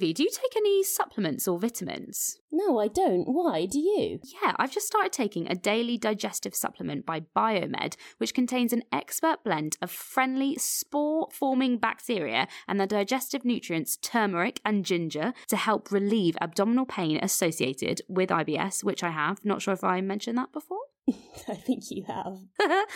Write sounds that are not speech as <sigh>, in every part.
Do you take any supplements or vitamins? No, I don't. Why? Do you? Yeah, I've just started taking a daily digestive supplement by Biomed, which contains an expert blend of friendly spore forming bacteria and the digestive nutrients turmeric and ginger to help relieve abdominal pain associated with IBS, which I have. Not sure if I mentioned that before. <laughs> I think you have. <laughs>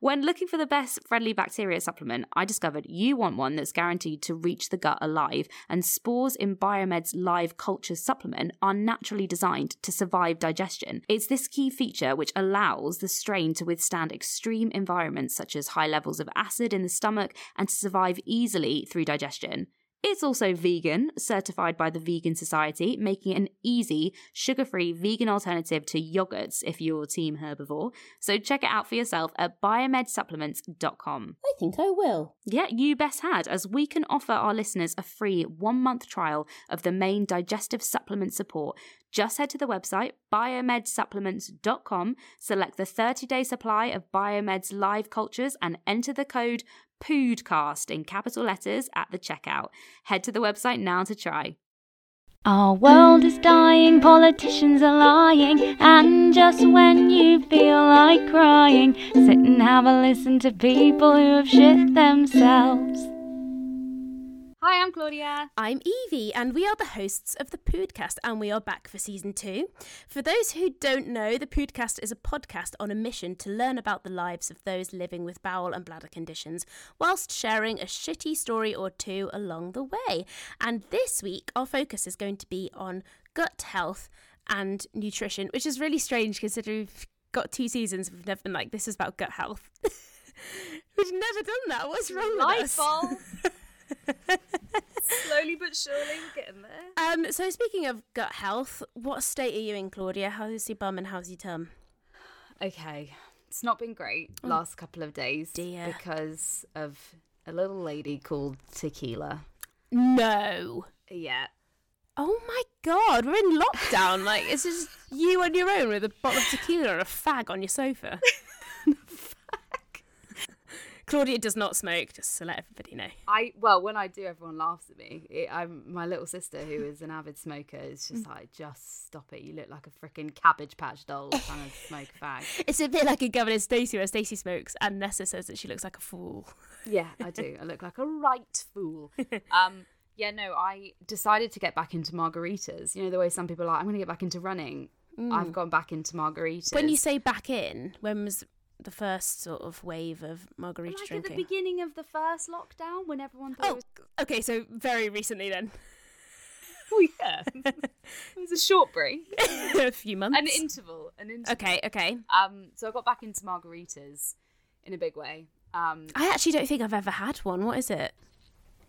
when looking for the best friendly bacteria supplement, I discovered you want one that's guaranteed to reach the gut alive, and spores in Biomed's live culture supplement are naturally designed to survive digestion. It's this key feature which allows the strain to withstand extreme environments such as high levels of acid in the stomach and to survive easily through digestion. It's also vegan, certified by the Vegan Society, making it an easy, sugar free vegan alternative to yogurts if you're team herbivore. So check it out for yourself at biomedsupplements.com. I think I will. Yeah, you best had, as we can offer our listeners a free one month trial of the main digestive supplement support. Just head to the website biomedsupplements.com, select the 30 day supply of Biomed's live cultures, and enter the code POODCAST in capital letters at the checkout. Head to the website now to try. Our world is dying, politicians are lying, and just when you feel like crying, sit and have a listen to people who have shit themselves. Hi, I'm Claudia. I'm Evie, and we are the hosts of the Poodcast, and we are back for season two. For those who don't know, the Poodcast is a podcast on a mission to learn about the lives of those living with bowel and bladder conditions, whilst sharing a shitty story or two along the way. And this week, our focus is going to be on gut health and nutrition, which is really strange considering we've got two seasons. We've never been like, this is about gut health. <laughs> we've never done that. What's wrong with us? bulb. <laughs> Slowly but surely, we're getting there. Um, so speaking of gut health, what state are you in, Claudia? How's your bum and how's your tum? Okay, it's not been great last couple of days dear. because of a little lady called Tequila. No. Yeah, Oh my god, we're in lockdown. like it's just you on your own with a bottle of tequila and a fag on your sofa. <laughs> Claudia does not smoke, just to let everybody know. I well, when I do, everyone laughs at me. It, I'm my little sister, who is an avid smoker, is just like, just stop it. You look like a freaking cabbage patch doll trying to smoke a fag. <laughs> It's a bit like a Gavin and Stacey where Stacey smokes and Nessa says that she looks like a fool. Yeah, I do. I look like a right fool. <laughs> Um, yeah, no, I decided to get back into margaritas. You know the way some people are like, I'm going to get back into running. I've gone back into margaritas. When you say back in, when was the first sort of wave of margarita like drinking? at the beginning of the first lockdown, when everyone thought, Oh, it was, okay, so very recently then. <laughs> oh yeah, <laughs> it was a short break, a few months. an interval, an interval. okay, okay. Um, so I got back into margaritas in a big way. Um, I actually don't think I've ever had one. What is it?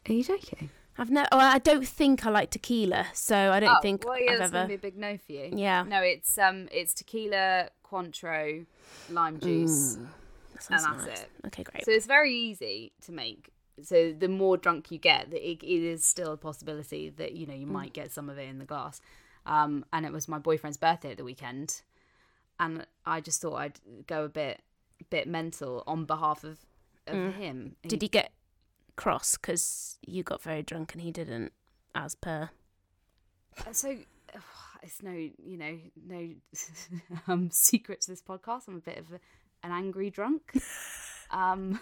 are you joking? I've no. Oh, I don't think I like tequila, so I don't oh, think well, yeah, I've that's gonna be a big no for you. Yeah. No, it's um, it's tequila, Cointreau, lime juice, That and that's nice. it. Okay, great. So it's very easy to make. So the more drunk you get, the- it, it is still a possibility that you know Mm. you might get some of it in the glass. Um, and it was my boyfriend's birthday at the weekend, and I just thought I'd go a bit, bit mental on behalf of, of him. Mm. Did he get cross because you got very drunk and he didn't, as per? So <sighs> it's no, you know, no <laughs> um, secret to this podcast. I'm a bit of a, an angry drunk. <laughs> um,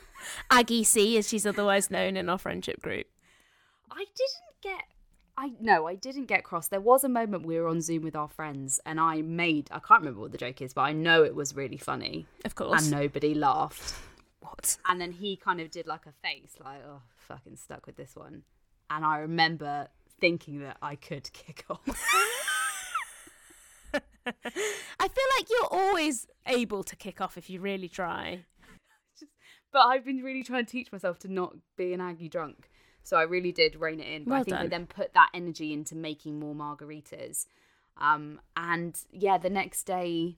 Aggie C, as she's otherwise known in our friendship group. I didn't get. I no, I didn't get cross. There was a moment we were on Zoom with our friends, and I made. I can't remember what the joke is, but I know it was really funny, Of course. and nobody laughed. What? And then he kind of did like a face, like, "Oh, fucking stuck with this one." And I remember thinking that I could kick off. <laughs> I feel like you're always able to kick off if you really try. but I've been really trying to teach myself to not be an Aggie drunk. So I really did rein it in. But I Well think I then put that energy into making more margaritas. Um, and yeah, the next day,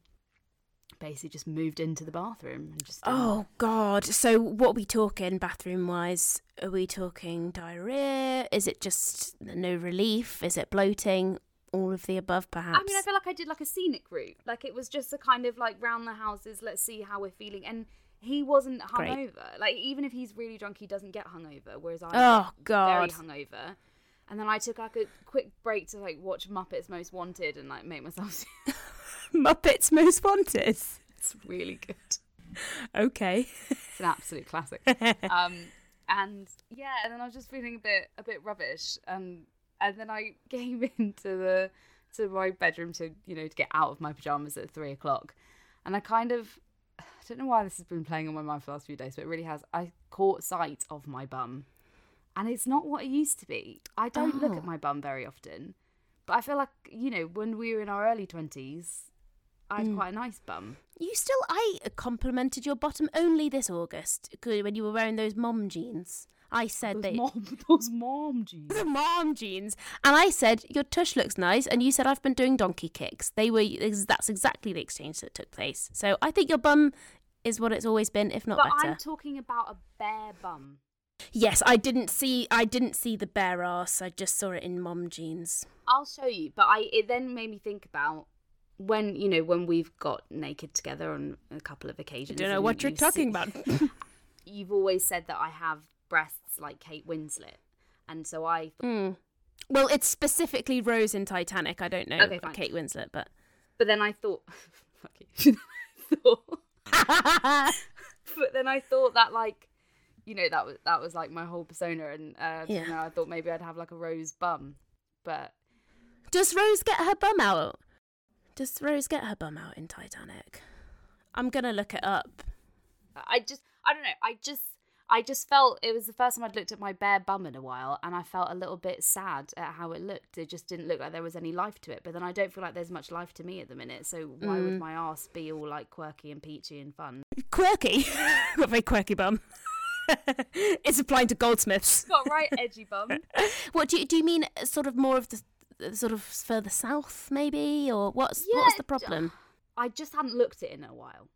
basically just moved into the bathroom and just. Oh God! So what are we talking bathroom wise? Are we talking diarrhea? Is it just no relief? Is it bloating? All of the above, perhaps. I mean, I feel like I did like a scenic route. Like it was just a kind of like round the houses. Let's see how we're feeling. And he wasn't Great. hungover. Like even if he's really drunk, he doesn't get hungover. Whereas I Oh, god, very hungover. And then I took like a quick break to like watch Muppets Most Wanted and like make myself. <laughs> <laughs> Muppets Most Wanted. it's really good. Okay. It's an absolute classic. <laughs> um, and yeah, and then I was just feeling a bit a bit rubbish, and and then I <laughs> came into the to my bedroom to you know to get out of my pajamas at three o'clock, and I kind of <sighs> I don't know why this has been playing on my mind for the last few days, but it really has. I caught sight of my bum, and it's not what it used to be. I don't look Oh. at my bum very often, but I feel like you know when we were in our early twenties, I had mm. quite a nice bum. You still, I complimented your bottom only this August when you were wearing those mom jeans. I said Those they. mom, <laughs> those mom jeans. the mom jeans, and I said your tush looks nice, and you said I've been doing donkey kicks. They were that's exactly the exchange that took place. So I think your bum is what it's always been, if not But better. I'm talking about a bare bum. Yes, I didn't see I didn't see the bare ass. I just saw it in mom jeans. I'll show you, but I it then made me think about when you know when we've got naked together on a couple of I occasions. don't know what you're you talking see- about. <laughs> You've always said that I have breasts like Kate Winslet, and so I Hmm. Well, it's specifically Rose in Titanic. I don't know Okay, fine. Kate Winslet, but But then I thought, <laughs> fuck you. <laughs> Thought, <laughs> but then I thought that like, you know, that was that was like my whole persona, and uh, Yeah. you know, I thought maybe I'd have like a rose bum, but does Rose get her bum out? Does Rose get her bum out in Titanic? I'm gonna look it up. I just I don't know. I just I just felt it was the first time I'd looked at my bare bum in a while, and I felt a little bit sad at how it looked. It just didn't look like there was any life to it. But then I don't feel like there's much life to me at the minute. So why would my ass be all like quirky and peachy and fun? Quirky, <laughs> got a very quirky bum. <laughs> it's applying to goldsmiths. Got right edgy bum. <laughs> What do you do? You mean uh, sort of more of the the sort of further south, maybe, or what's Yeah, what's the problem? I just hadn't looked at it in a while.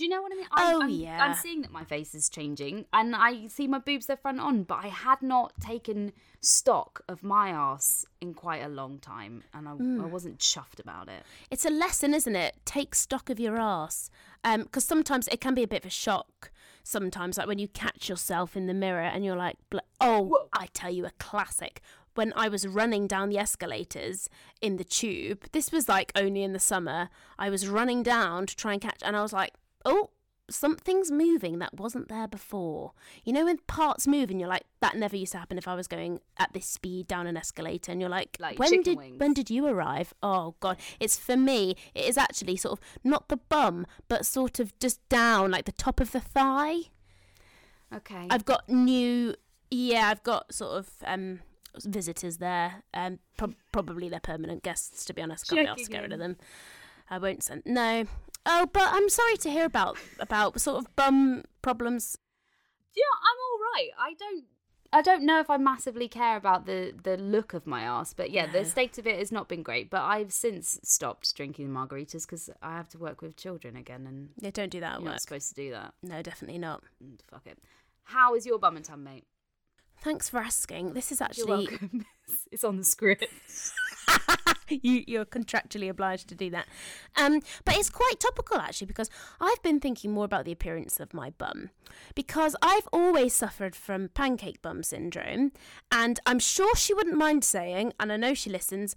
Do you know what I mean? I'm, Oh, I'm, yeah. I'm seeing that my face is changing, and I see my boobs they're front on, but I had not taken stock of my ass in quite a long time, and I, Hmm. I wasn't chuffed about it. It's a lesson, isn't it? Take stock of your ass, because sometimes it can be a bit of a shock. Sometimes, like when you catch yourself in the mirror and you're like, "Oh, Whoa. I tell you a classic." When I was running down the escalators in the tube, this was like only in the summer. I was running down to try and catch, and I was like, "Oh." Something's moving that wasn't there before. You know, when parts move and you're like, that never used to happen if I was going at this speed down an escalator. And you're like, Like when did wings. when did you arrive? Oh god, it's for me. It is actually sort of not the bum, but sort of just down, like the top of the thigh. Okay. I've got new, yeah, I've got sort of um visitors there. Um, prob probably they're permanent guests. To be honest, asked to get rid of them. I won't send. No. Oh, but I'm sorry to hear about about sort of bum problems. Yeah, I'm all right. I don't. I don't know if I massively care about the the look of my ass, but yeah, the state of it has not been great. But I've since stopped drinking margaritas because I have to work with children again, and Yeah, don't do that at you're not supposed to do that. No, definitely not. Mm, Fuck it. How is your bum and tum, mate? Thanks for asking. This is You're actually welcome. <laughs> it's on the script. <laughs> <laughs> you you're contractually obliged to do that. Um, but it's quite topical actually because I've been thinking more about the appearance of my bum because I've always suffered from pancake bum syndrome, and I'm sure she wouldn't mind saying, and I know she listens.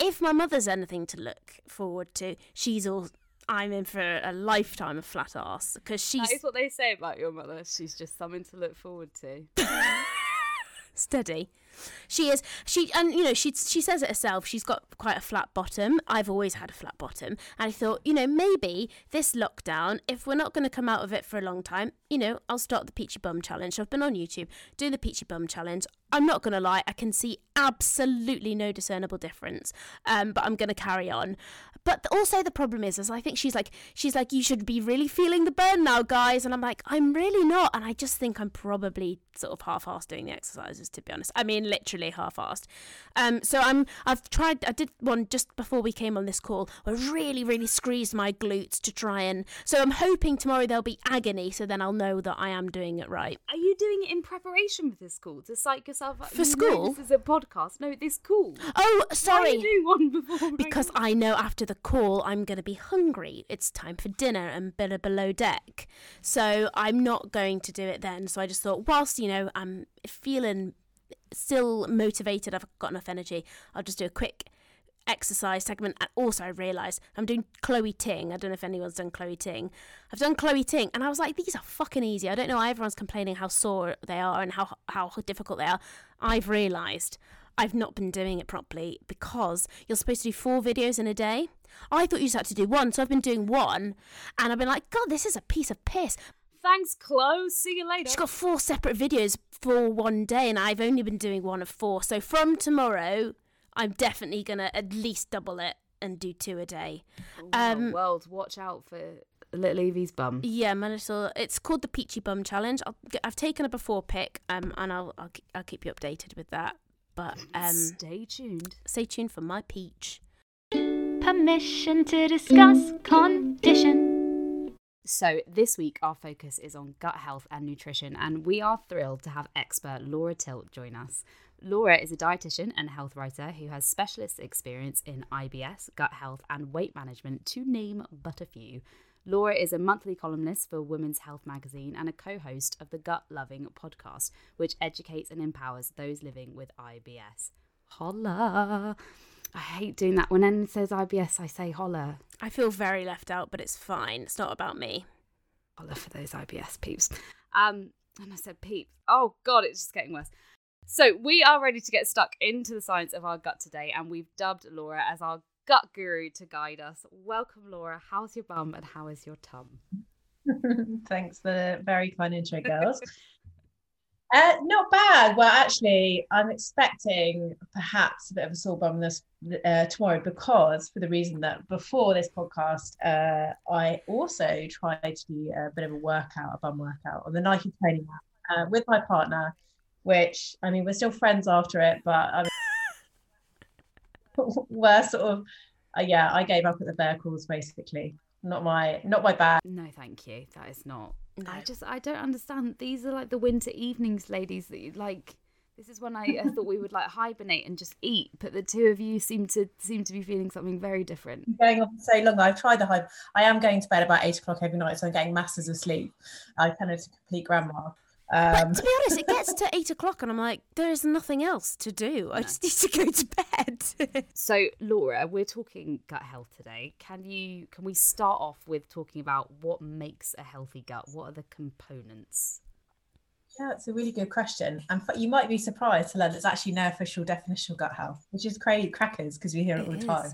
If my mother's anything to look forward to, she's all. I'm in for a lifetime of flat ass because she's That is what they say about your mother. She's just something to look forward to. <laughs> steady. She is she and you know she she says it herself. She's got quite a flat bottom. I've always had a flat bottom, and I thought you know maybe this lockdown, if we're not going to come out of it for a long time, you know I'll start the Peachy Bum Challenge. I've been on YouTube doing the Peachy Bum Challenge. I'm not going to lie, I can see absolutely no discernible difference, um, but I'm going to carry on. But also the problem is, is I think she's like she's like you should be really feeling the burn now, guys, and I'm like I'm really not, and I just think I'm probably sort of half-assed doing the exercises to be honest. I mean literally half-assed. Um, so I'm I've tried. I did one just before we came on this call. I really really squeezed my glutes to try and. So I'm hoping tomorrow there'll be agony, so then I'll know that I am doing it right. Are you doing it in preparation for this call to psych yourself up? For You school? this is a podcast. No, this call. Oh, Why are sorry. you doing one before? because? I know after the call I'm going to be hungry. It's time for dinner and bit of below deck. So I'm not going to do it then. So I just thought, whilst, you know, I'm feeling still motivated, I've got enough energy, I'll just do a quick exercise segment. And also, I realised I'm doing Chloe Ting. I don't know if anyone's done Chloe Ting. I've done Chloe Ting, and I was like, these are fucking easy. I don't know why everyone's complaining how sore they are and how how difficult they are. I've realised I've not been doing it properly because you're supposed to do four videos in a day. I thought you just had to do one, so I've been doing one, and I've been like, God, this is a piece of piss. Thanks, Chloe. See you later. She's got four separate videos for one day, and I've only been doing one of four. So from tomorrow, I'm definitely gonna at least double it and do two a day. Wow, um, world, watch out for little Evie's bum. Yeah, my little. It's called the Peachy Bum Challenge. i have taken a before pic, um, and I'll, I'll I'll keep you updated with that. But um, stay tuned. Stay tuned for my peach. Permission to discuss condition. So, this week our focus is on gut health and nutrition, and we are thrilled to have expert Laura Tilt join us. Laura is a dietitian and health writer who has specialist experience in IBS, gut health, and weight management, to name but a few. Laura is a monthly columnist for Women's Health magazine and a co host of the Gut Loving podcast, which educates and empowers those living with IBS. Holla! I hate doing that. When anyone says IBS, I say holla. I feel very left out, but it's fine. It's not about me. Holla for those IBS peeps. Um, and I said peeps. Oh, God, it's just getting worse. So, we are ready to get stuck into the science of our gut today, and we've dubbed Laura as our gut guru to guide us. Welcome, Laura. How's your bum and how is your tum? <laughs> Thanks for the very kind intro, girls. <laughs> uh, not bad. Well, actually, I'm expecting perhaps a bit of a sore bum this uh, tomorrow because, for the reason that before this podcast, uh, I also tried to do a bit of a workout, a bum workout on the Nike training app uh, with my partner which I mean, we're still friends after it, but I mean, <laughs> we're sort of, uh, yeah, I gave up at the bear crawls basically. Not my, not my bag. No, thank you. That is not. No. I just, I don't understand. These are like the winter evenings, ladies. That you like. This is when I, I thought we would like hibernate and just eat, but the two of you seem to seem to be feeling something very different. Going on for so long, I've tried the hibernate. I am going to bed about eight o'clock every night, so I'm getting masses of sleep. I kind of complete grandma. Um, but to be honest, it gets to <laughs> eight o'clock, and I'm like, there is nothing else to do. I just need to go to bed. <laughs> so, Laura, we're talking gut health today. Can you can we start off with talking about what makes a healthy gut? What are the components? Yeah, it's a really good question. And you might be surprised to learn there's actually no official definition of gut health, which is crazy crackers because we hear it, it all the is. time.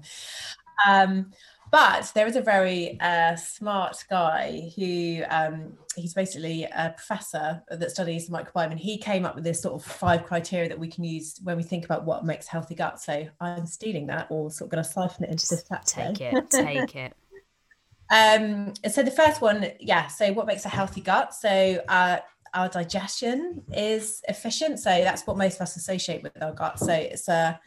Um, but there is a very uh, smart guy who um, he's basically a professor that studies the microbiome, and he came up with this sort of five criteria that we can use when we think about what makes healthy gut. So I'm stealing that, or sort of going to siphon it into this chat. Take it, take it. <laughs> <laughs> Um, so the first one, yeah. So what makes a healthy gut? So uh, our digestion is efficient. So that's what most of us associate with our gut. So it's a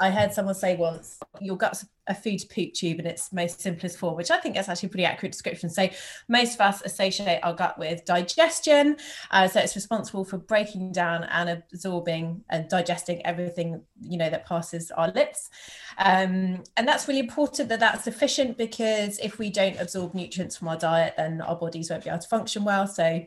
I heard someone say once, your gut's a food poop tube in its most simplest form, which I think is actually a pretty accurate description. So most of us associate our gut with digestion. Uh, so it's responsible for breaking down and absorbing and digesting everything, you know, that passes our lips. Um, and that's really important that that's efficient because if we don't absorb nutrients from our diet, then our bodies won't be able to function well. So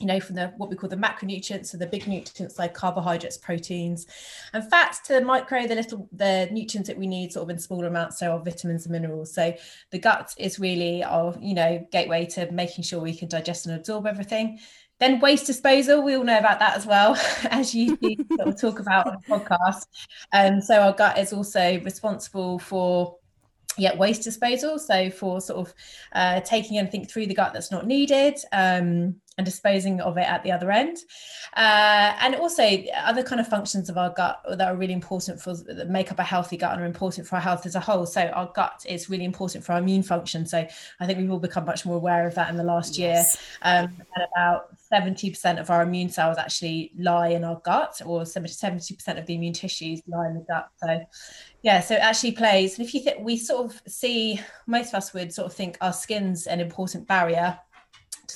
you know, from the what we call the macronutrients, so the big nutrients like carbohydrates, proteins, and fats to the micro, the little the nutrients that we need sort of in smaller amounts, so our vitamins and minerals. So the gut is really our, you know, gateway to making sure we can digest and absorb everything. Then waste disposal, we all know about that as well, <laughs> as you <laughs> sort of talk about on the podcast. And um, so our gut is also responsible for yeah waste disposal so for sort of uh, taking anything through the gut that's not needed um, and disposing of it at the other end. Uh, and also other kind of functions of our gut that are really important for that make up a healthy gut and are important for our health as a whole. So our gut is really important for our immune function. So i think we've all become much more aware of that in the last yes. year um, and about 70% of our immune cells actually lie in our gut or 70% of the immune tissues lie in the gut. So yeah so it actually plays. And if you think we sort of see most of us would sort of think our skin's an important barrier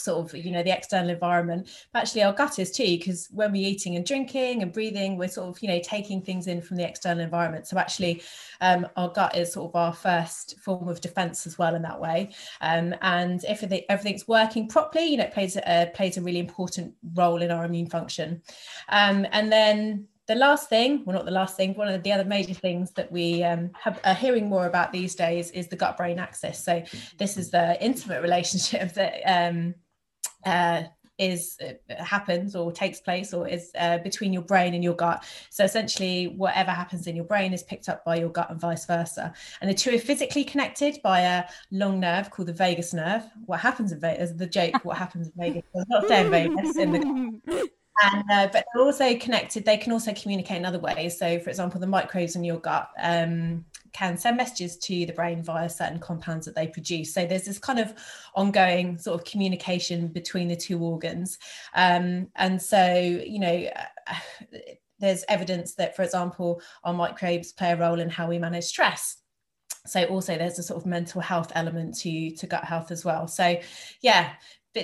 sort of you know the external environment. But actually our gut is too because when we're eating and drinking and breathing we're sort of you know taking things in from the external environment. So actually um, our gut is sort of our first form of defense as well in that way. Um, and if everything's working properly you know it plays a plays a really important role in our immune function. Um, and then the last thing, well, not the last thing, one of the other major things that we um, have, are hearing more about these days is the gut brain axis. So, this is the intimate <laughs> relationship that um, uh, is uh, happens or takes place or is uh, between your brain and your gut. So essentially whatever happens in your brain is picked up by your gut and vice versa. And the two are physically connected by a long nerve called the vagus nerve. What happens in vegas the joke what happens in vegas not saying vegas in the <laughs> and uh, but they're also connected they can also communicate in other ways. So for example the microbes in your gut um, can send messages to the brain via certain compounds that they produce. So there's this kind of ongoing sort of communication between the two organs. Um, and so, you know, <sighs> there's evidence that, for example, our microbes play a role in how we manage stress so also there's a sort of mental health element to to gut health as well so yeah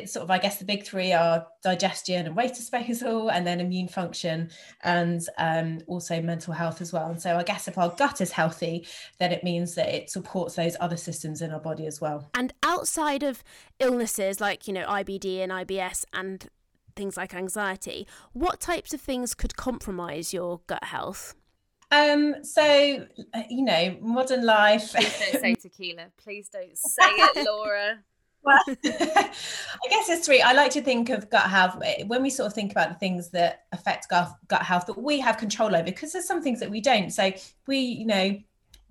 sort of i guess the big three are digestion and weight disposal and then immune function and um, also mental health as well and so i guess if our gut is healthy then it means that it supports those other systems in our body as well and outside of illnesses like you know ibd and ibs and things like anxiety what types of things could compromise your gut health um, so you know, modern life. Please don't say tequila. Please don't say it, <laughs> Laura. Well, <laughs> I guess it's three. I like to think of gut health eh, when we sort of think about the things that affect gut, gut health that we have control over, because there's some things that we don't. So we, you know,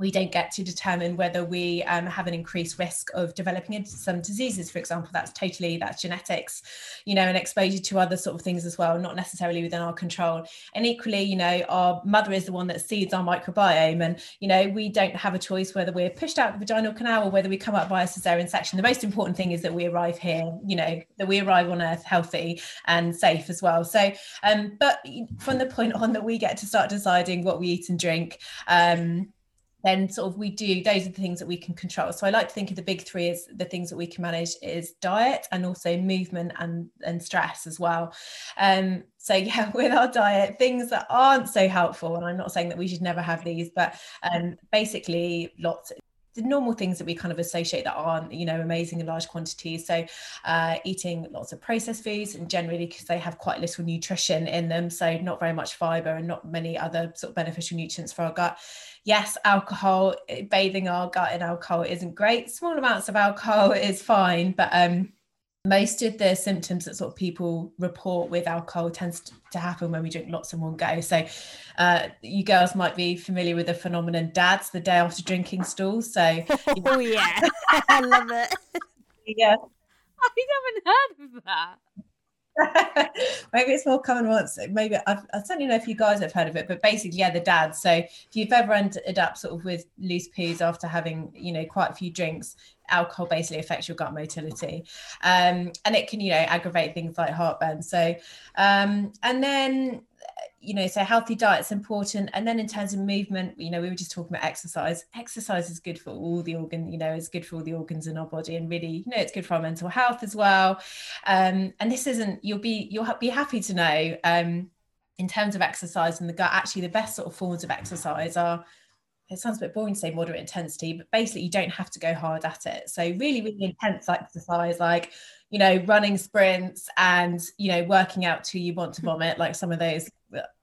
we don't get to determine whether we um, have an increased risk of developing some diseases. For example that's totally that's genetics you know and exposure to other sort of things as well not necessarily within our control. And equally you know our mother is the one that seeds our microbiome. And you know we don't have a choice whether we're pushed out the vaginal canal or whether we come up by a cesarean section. The most important thing is that we arrive here you know that we arrive on earth healthy and safe as well. So um but from the point on that we get to start deciding what we eat and drink um then sort of we do those are the things that we can control. So i like to think of the big three as the things that we can manage is diet and also movement and and stress as well. Um so <laughs> yeah with our diet things that aren't so helpful and i'm not saying that we should never have these but um basically lots the normal things that we kind of associate that aren't you know amazing in large quantities. So uh, eating lots of processed foods and generally because they have quite little nutrition in them so not very much fiber and not many other sort of beneficial nutrients for our gut. Yes alcohol bathing our gut in alcohol isn't great. Small amounts of alcohol <laughs> is fine but um most of the symptoms that sort of people report with alcohol tends to happen when we drink lots in one go. So, uh, you girls might be familiar with the phenomenon DADS, the day after drinking stools. So, <laughs> oh yeah, I love it. Yeah, <laughs> I haven't heard of that. <laughs> maybe it's more common once. Maybe I've, I certainly know if you guys have heard of it, but basically, yeah, the dads. So if you've ever ended up sort of with loose poos after having, you know, quite a few drinks, alcohol basically affects your gut motility, um, and it can, you know, aggravate things like heartburn. So, um, and then you know, so healthy diet's important. And then in terms of movement, you know, we were just talking about exercise. Exercise is good for all the organ, you know, it's good for all the organs in our body, and really, you know, it's good for our mental health as well. Um, and this isn't you'll be you'll be happy to know um, in terms of exercise in the gut. Actually, the best sort of forms of exercise are it sounds a bit boring to say moderate intensity, but basically you don't have to go hard at it. So really, really mm. intense exercise like you know running sprints and you know working out till you want to <laughs> vomit like some of those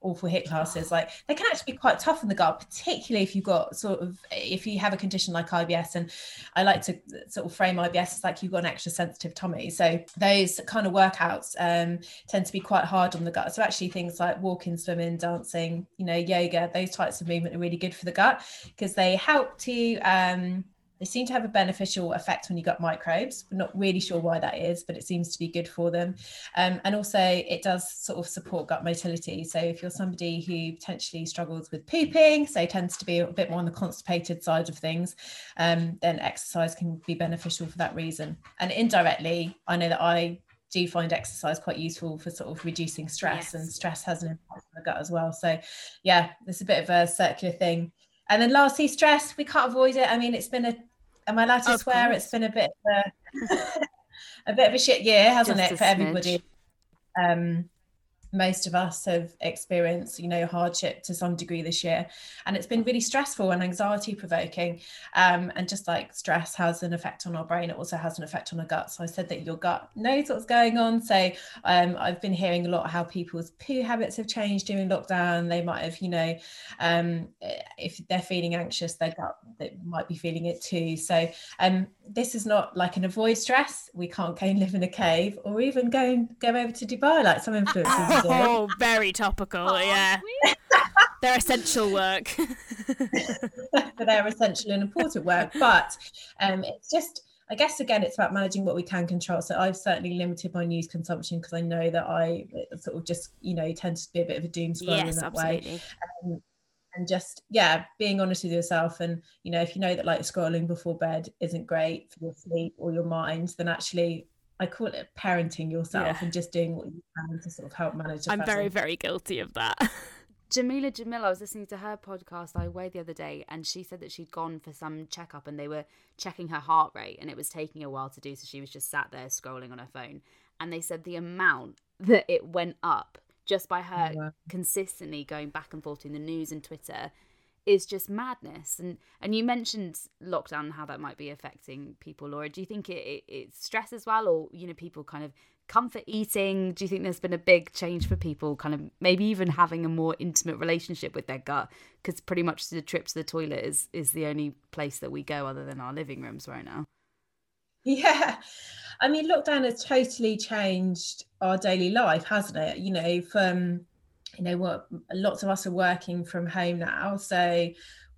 awful HIIT classes like they can actually be quite tough in the gut particularly if you've got sort of if you have a condition like IBS and I like to sort of frame IBS as like you've got an extra sensitive tummy. So those kind of workouts um, tend to be quite hard on the gut. So actually things like walking swimming dancing you know yoga those types of movement are really good for the gut because they help to um, they seem to have a beneficial effect when you got microbes. We're not really sure why that is, but it seems to be good for them. Um, and also, it does sort of support gut motility. So, if you're somebody who potentially struggles with pooping, so tends to be a bit more on the constipated side of things, um, then exercise can be beneficial for that reason. And indirectly, I know that I do find exercise quite useful for sort of reducing stress, yes. and stress has an impact on the gut as well. So, yeah, it's a bit of a circular thing. And then lastly, stress, we can't avoid it. I mean, it's been a am I allowed to of swear? Course. It's been a bit of a, <laughs> a, bit of a shit year, hasn't it, for everybody? Um, most of us have experienced you know hardship to some degree this year. And it's been really stressful and anxiety provoking um, and just like stress has an effect on our brain. It also has an effect on our gut. So i said that your gut knows what's going on. So um, i've been hearing a lot how people's poo habits have changed during lockdown. They might have you know um, if they're feeling anxious their gut they might be feeling it too. So um, this is not like an avoid stress. We can't go and live in a cave or even go and go over to dubai like some influencers Oh, <laughs> very topical. Oh, yeah. They're essential work. <laughs> they're essential and important work. But um, it's just, I guess, again, it's about managing what we can control. So I've certainly limited my news consumption because I know that I sort of just, you know, tend to be a bit of a doom scroller yes, in that absolutely. way. Um, and just yeah being honest with yourself and you know if you know that like scrolling before bed isn't great for your sleep or your mind then actually I call it parenting yourself yeah. and just doing what you can to sort of help manage. I'm very, very guilty of that. <laughs> Jameela Jamil, I was listening to her podcast I Weigh the other day, and she said that she'd gone for some checkup and they were checking her heart rate, and it was taking a while to do. So she was just sat there scrolling on her phone, and they said the amount that it went up just by her oh, consistently going back and forth in the news and Twitter is just madness. And and you mentioned lockdown and how that might be affecting people, Laura. Do you think it, it, it's stress as well, or you know, people kind of comfort eating? Do you think there's been a big change for people, kind of maybe even having a more intimate relationship with their gut? Because pretty much the trip to the toilet is is the only place that we go other than our living rooms right now. <laughs> Yeah. I mean, lockdown has totally changed our daily life, hasn't it? You know, from you know what lots of us are working from home now so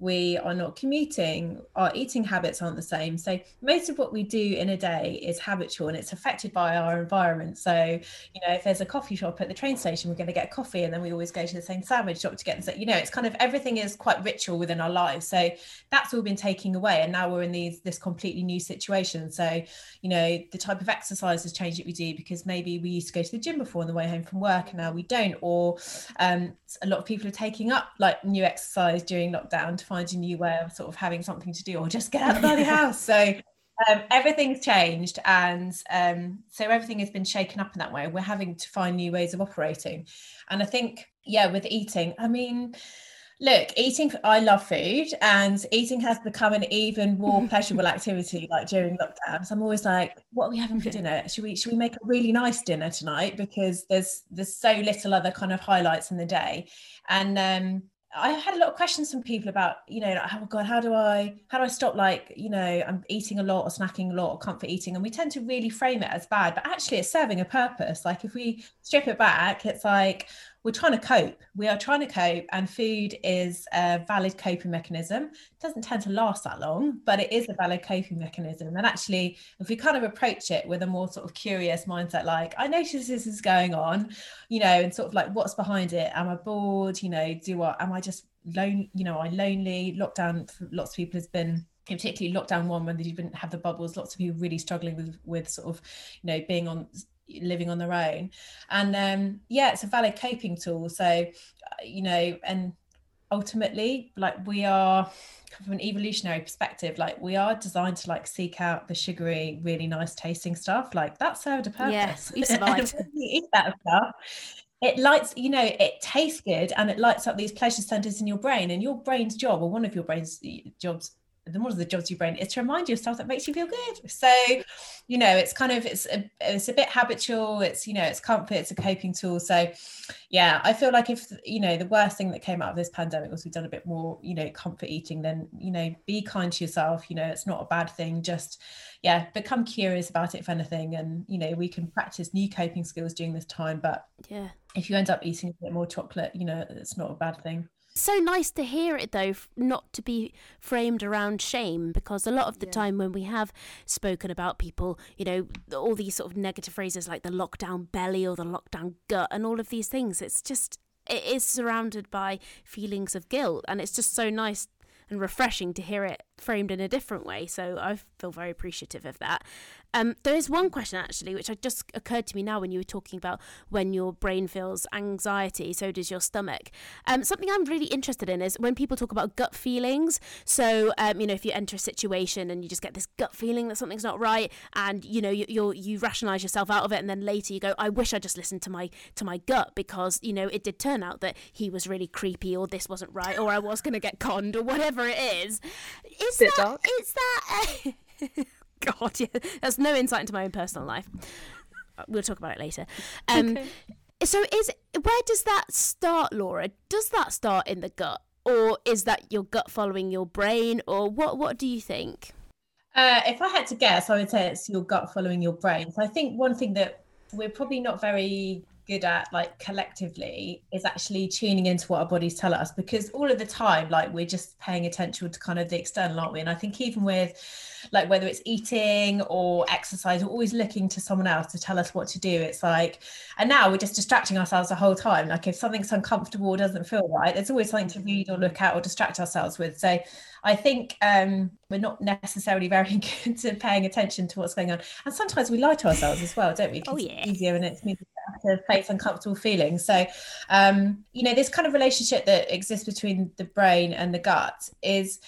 we are not commuting our eating habits aren't the same. So most of what we do in a day is habitual and it's affected by our environment. So you know if there's a coffee shop at the train station we're going to get coffee and then we always go to the same sandwich shop to get you know it's kind of everything is quite ritual within our lives. So that's all been taken away and now we're in these this completely new situation. So you know the type of exercise has changed that we do because maybe we used to go to the gym before on the way home from work and now we don't or um, a lot of people are taking up like new exercise during lockdown find a new way of sort of having something to do or just get out of the house. So <laughs> um, everything's changed and um, so everything has been shaken up in that way. We're having to find new ways of operating. And I think, yeah, with eating, I mean, look, eating, I love food and eating has become an even more <laughs> pleasurable activity like during lockdowns. I'm always like, what are we having for dinner? Should we should we make a really nice dinner tonight? Because there's there's so little other kind of highlights in the day. And um I had a lot of questions from people about, you know, like, oh God, how do I, how do I stop like, you know, I'm eating a lot or snacking a lot or comfort eating, and we tend to really frame it as bad, but actually it's serving a purpose. Like if we strip it back, it's like, we're trying to cope. We are trying to cope, and food is a valid coping mechanism. It doesn't tend to last that long, but it is a valid coping mechanism. And actually, if we kind of approach it with a more sort of curious mindset, like, I notice this is going on, you know, and sort of like, what's behind it? Am I bored? You know, do I, am I just lonely? You know, I lonely? Lockdown lots of people has been particularly lockdown one when they didn't have the bubbles lots of people really struggling with with sort of you know being on living on their own. And um yeah it's a valid coping tool. So uh, you know and ultimately like we are from an evolutionary perspective like we are designed to like seek out the sugary really nice tasting stuff. Like that served a purpose. yes <laughs> survived. eat that stuff it lights you know it tastes good and it lights up these pleasure centers in your brain. And your brain's job or one of your brain's jobs the more of the jobs you brain is to remind you of stuff that makes you feel good. So, you know, it's kind of it's a it's a bit habitual. It's you know, it's comfort. It's a coping tool. So, yeah, I feel like if you know the worst thing that came out of this pandemic was we've done a bit more, you know, comfort eating. Then you know, be kind to yourself. You know, it's not a bad thing. Just yeah, become curious about it if anything, and you know, we can practice new coping skills during this time. But yeah, if you end up eating a bit more chocolate, you know, it's not a bad thing so nice to hear it though not to be framed around shame because a lot of the yeah. time when we have spoken about people you know all these sort of negative phrases like the lockdown belly or the lockdown gut and all of these things it's just it is surrounded by feelings of guilt and it's just so nice and refreshing to hear it framed in a different way. So I feel very appreciative of that. Um, there is one question actually, which just occurred to me now when you were talking about when your brain feels anxiety, so does your stomach. Um, something I'm really interested in is when people talk about gut feelings. So, um, you know, if you enter a situation and you just get this gut feeling that something's not right, and you know, you you you rationalize yourself out of it, and then later you go, I wish I just listened to my to my gut because you know it did turn out that he was really creepy, or this wasn't right, or I was going to get conned, or whatever it is. Is Bit that dark. is that? <laughs> God, yeah, that's no insight into my own personal life. Uh, We'll talk about it later. Um, So, is where does that start, Laura? Does that start in the gut, or is that your gut following your brain, or what? What do you think? Uh, if I had to guess, I would say it's your gut following your brain. So I think one thing that we're probably not very good at, like collectively, is actually tuning into what our bodies tell us because all of the time, like we're just paying attention to kind of the external, aren't we? And I think even with like whether it's eating or exercise, we're always looking to someone else to tell us what to do. It's like, and now we're just distracting ourselves the whole time. Like if something's uncomfortable or doesn't feel right, there's always something to read or look at or distract ourselves with. So I think um, we're not necessarily very <laughs> good to paying attention to what's going on. And sometimes we lie to ourselves as well, don't we? Oh, it's yeah. easier and it's to face uncomfortable feelings. So, um, you know, this kind of relationship that exists between the brain and the gut is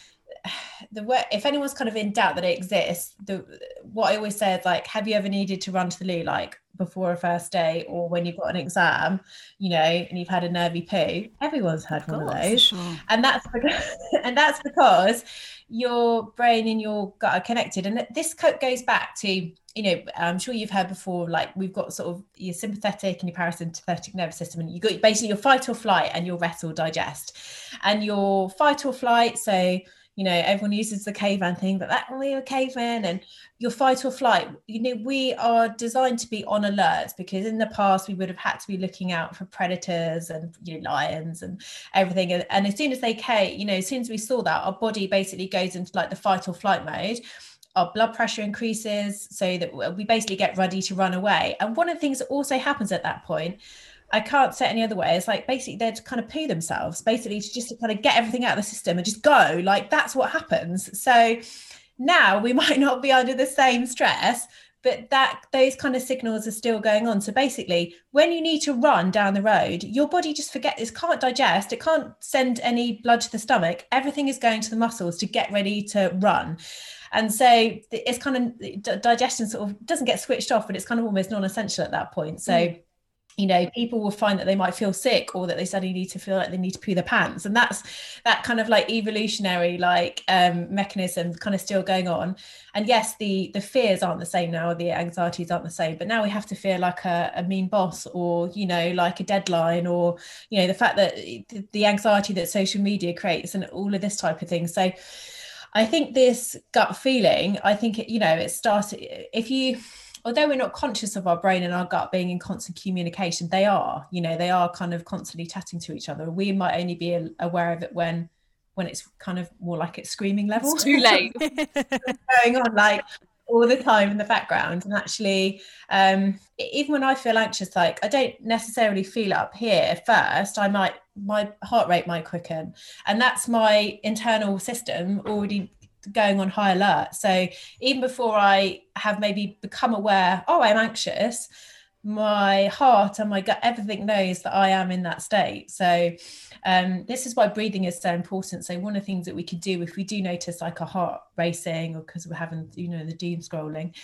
<sighs> the way if anyone's kind of in doubt that it exists the what i always say is like have you ever needed to run to the loo like before a first day or when you've got an exam you know and you've had a nervy poo? Everyone's had one of those. And that's because, <laughs> and that's because your brain and your gut are connected. And this goes back to you know i'm sure you've heard before like we've got sort of your sympathetic and your parasympathetic nervous system and you got basically your fight or flight and your rest or digest. And your fight or flight so you know everyone uses the caveman thing but that we were caveman and your fight or flight. You know we are designed to be on alert because in the past we would have had to be looking out for predators and you know lions and everything. And, and as soon as they came you know as soon as we saw that our body basically goes into like the fight or flight mode. Our blood pressure increases so that we basically get ready to run away. And one of the things that also happens at that point I can't say it any other way. It's like basically they'd kind of poo themselves, basically to just to kind of get everything out of the system and just go. Like that's what happens. So now we <laughs> might not be under the same stress, but that those kind of signals are still going on. So basically, when you need to run down the road, your body just forgets it can't digest, it can't send any blood to the stomach. Everything is going to the muscles to get ready to run. And so it's kind of digestion sort of doesn't get switched off, but it's kind of almost non-essential at that point. So mm. You know people will find that they might feel sick or that they suddenly need to feel like they need to poo their pants. And that's that kind of like evolutionary like um mechanism kind of still going on. And yes the the fears aren't the same now the anxieties aren't the same but now we have to fear like a, a mean boss or you know like a deadline or you know the fact that the- anxiety that social media creates and all of this type of thing. So I think this gut feeling, I think, you know, it started, if you, although we're not conscious of our brain and our gut being in constant communication, they are, you know, they are kind of constantly chatting to each other. We might only be aware of it when, when it's kind of more like at screaming level. It's too late. <laughs> going on like all the time in the background and actually um even when i feel anxious like i don't necessarily feel up here first i might my heart rate might quicken and that's my internal system already going on high alert so even before i have maybe become aware oh i'm anxious my heart and my gut everything knows that i am in that state so um, this is why breathing is so important. So one of the things that we could do if we do notice like a heart racing or because we're having, you know, the doom scrolling,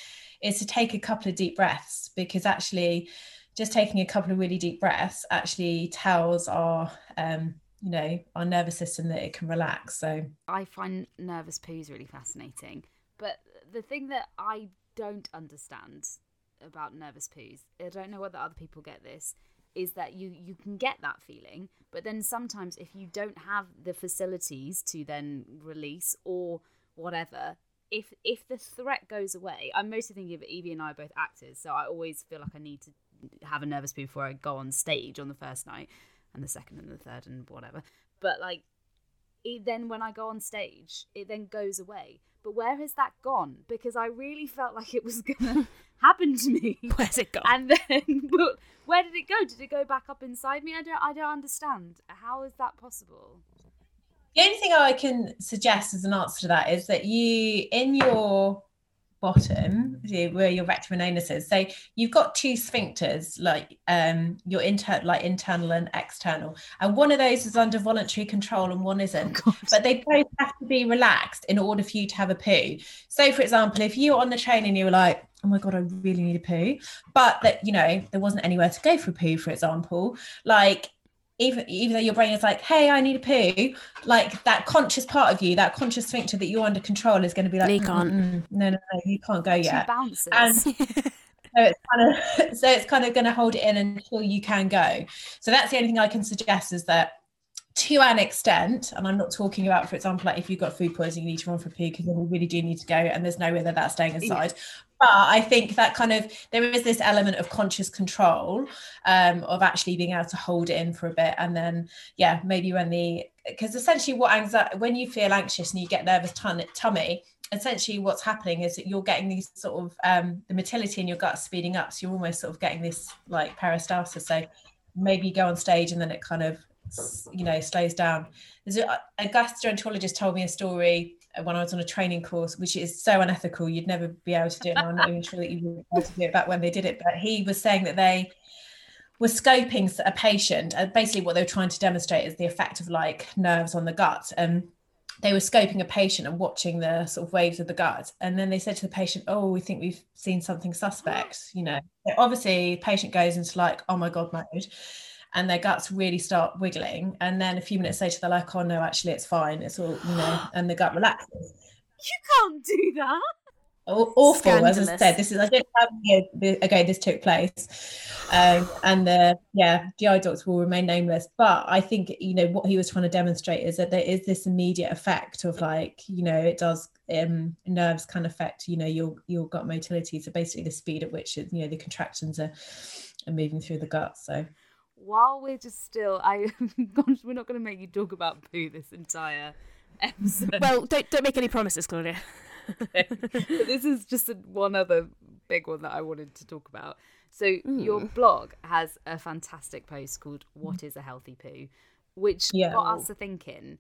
is to take a couple of deep breaths because actually just taking a couple of really deep breaths actually tells our um, you know, our nervous system that it can relax. So I find nervous poos really fascinating. But the thing that I don't understand about nervous poos, I don't know whether other people get this, is that you you can get that feeling, but then sometimes if you don't have the facilities to then release or whatever, if if the threat goes away, I'm mostly thinking of Evie and I are both actors, so I always feel like I need to have a nervous poo before I go on stage on the first night and the second and the third and whatever. But like it then when I go on stage, it then goes away. But where has that gone? Because I really felt like it was <laughs> gonna <laughs> happen to me. Where's it gone? And then <laughs> but where did it go? Did it go back up inside me? I don't I don't understand. How is that possible? The only thing I can suggest as an answer to that is that you, in your bottom where your rectum and anus is. So you've got two sphincters like um your inter like internal and external. And one of those is under voluntary control and one isn't. Oh, but they both have to be relaxed in order for you to have a poo. So for example if you're on the train and you were like oh my god i really need a poo but that you know there wasn't anywhere to go for a poo for example like even even though your brain is like, hey, I need a poo, like that conscious part of you, that conscious sphincter that you're under control is going to be like, you mm, can't. Mm, mm, no, no, no, you can't go yet. Bounces. And <laughs> so it's kind of <laughs> so it's kind of going to hold it in until you can go. So that's the only thing I can suggest is that to an extent, and I'm not talking about, for example, like if you've got food poisoning, you need to run for poo because then you really do need to go, and there's no way that that's staying aside. Yeah. But I think that kind of there is this element of conscious control um, of actually being able to hold it in for a bit, and then yeah, maybe when the because essentially what anxiety when you feel anxious and you get nervous ton- tummy, essentially what's happening is that you're getting these sort of um, the motility in your gut speeding up, so you're almost sort of getting this like peristalsis. So maybe you go on stage and then it kind of you know slows down there's a, a gastroenterologist told me a story uh, when I was on a training course, which is so unethical, you'd never be able to do it. I'm not even sure that you would be able to do it back when they did it. But he was saying that they were scoping a patient, and basically what they were trying to demonstrate is the effect of like nerves on the gut. And they were scoping a patient and watching the sort of waves of the gut. And then they said to the patient, Oh, we think we've seen something suspect. You know, obviously, patient goes into like, oh my God mode and their guts really start wiggling. And then a few minutes later, they're like, oh no, actually, it's fine. It's all, you know, and the gut relaxes. You can't do that. Awful, Scandalous. as I said. This is I don't have years ago this took place, um, and the yeah GI docs will remain nameless. But I think you know what he was trying to demonstrate is that there is this immediate effect of like you know it does um, nerves can affect you know your your gut motility. So basically the speed at which you know the contractions are, are moving through the gut. So while we're just still, I <laughs> gosh, we're not going to make you talk about poo this entire episode. Well, don't don't make any promises, Claudia. this is just a, one other big one that I wanted to talk about. So mm. your blog has a fantastic post called "What Is a Healthy Poo," which yeah. got us to thinking.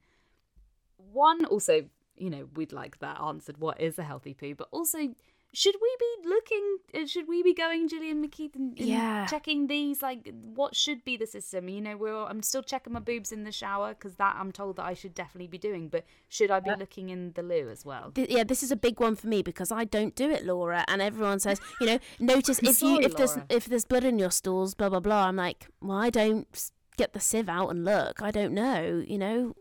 One, also, you know, we'd like that answered. What is a healthy poo? But also, should we be looking uh, should we be going gillian mckeith and, and yeah. checking these like what should be the system you know we're i'm still checking my boobs in the shower because that i'm told that i should definitely be doing but should i be looking in the loo as well yeah this is a big one for me because i don't do it laura and everyone says you know <laughs> notice if Sorry, you if there's if there's blood in your stools blah blah blah i'm like well i don't get the sieve out and look i don't know you know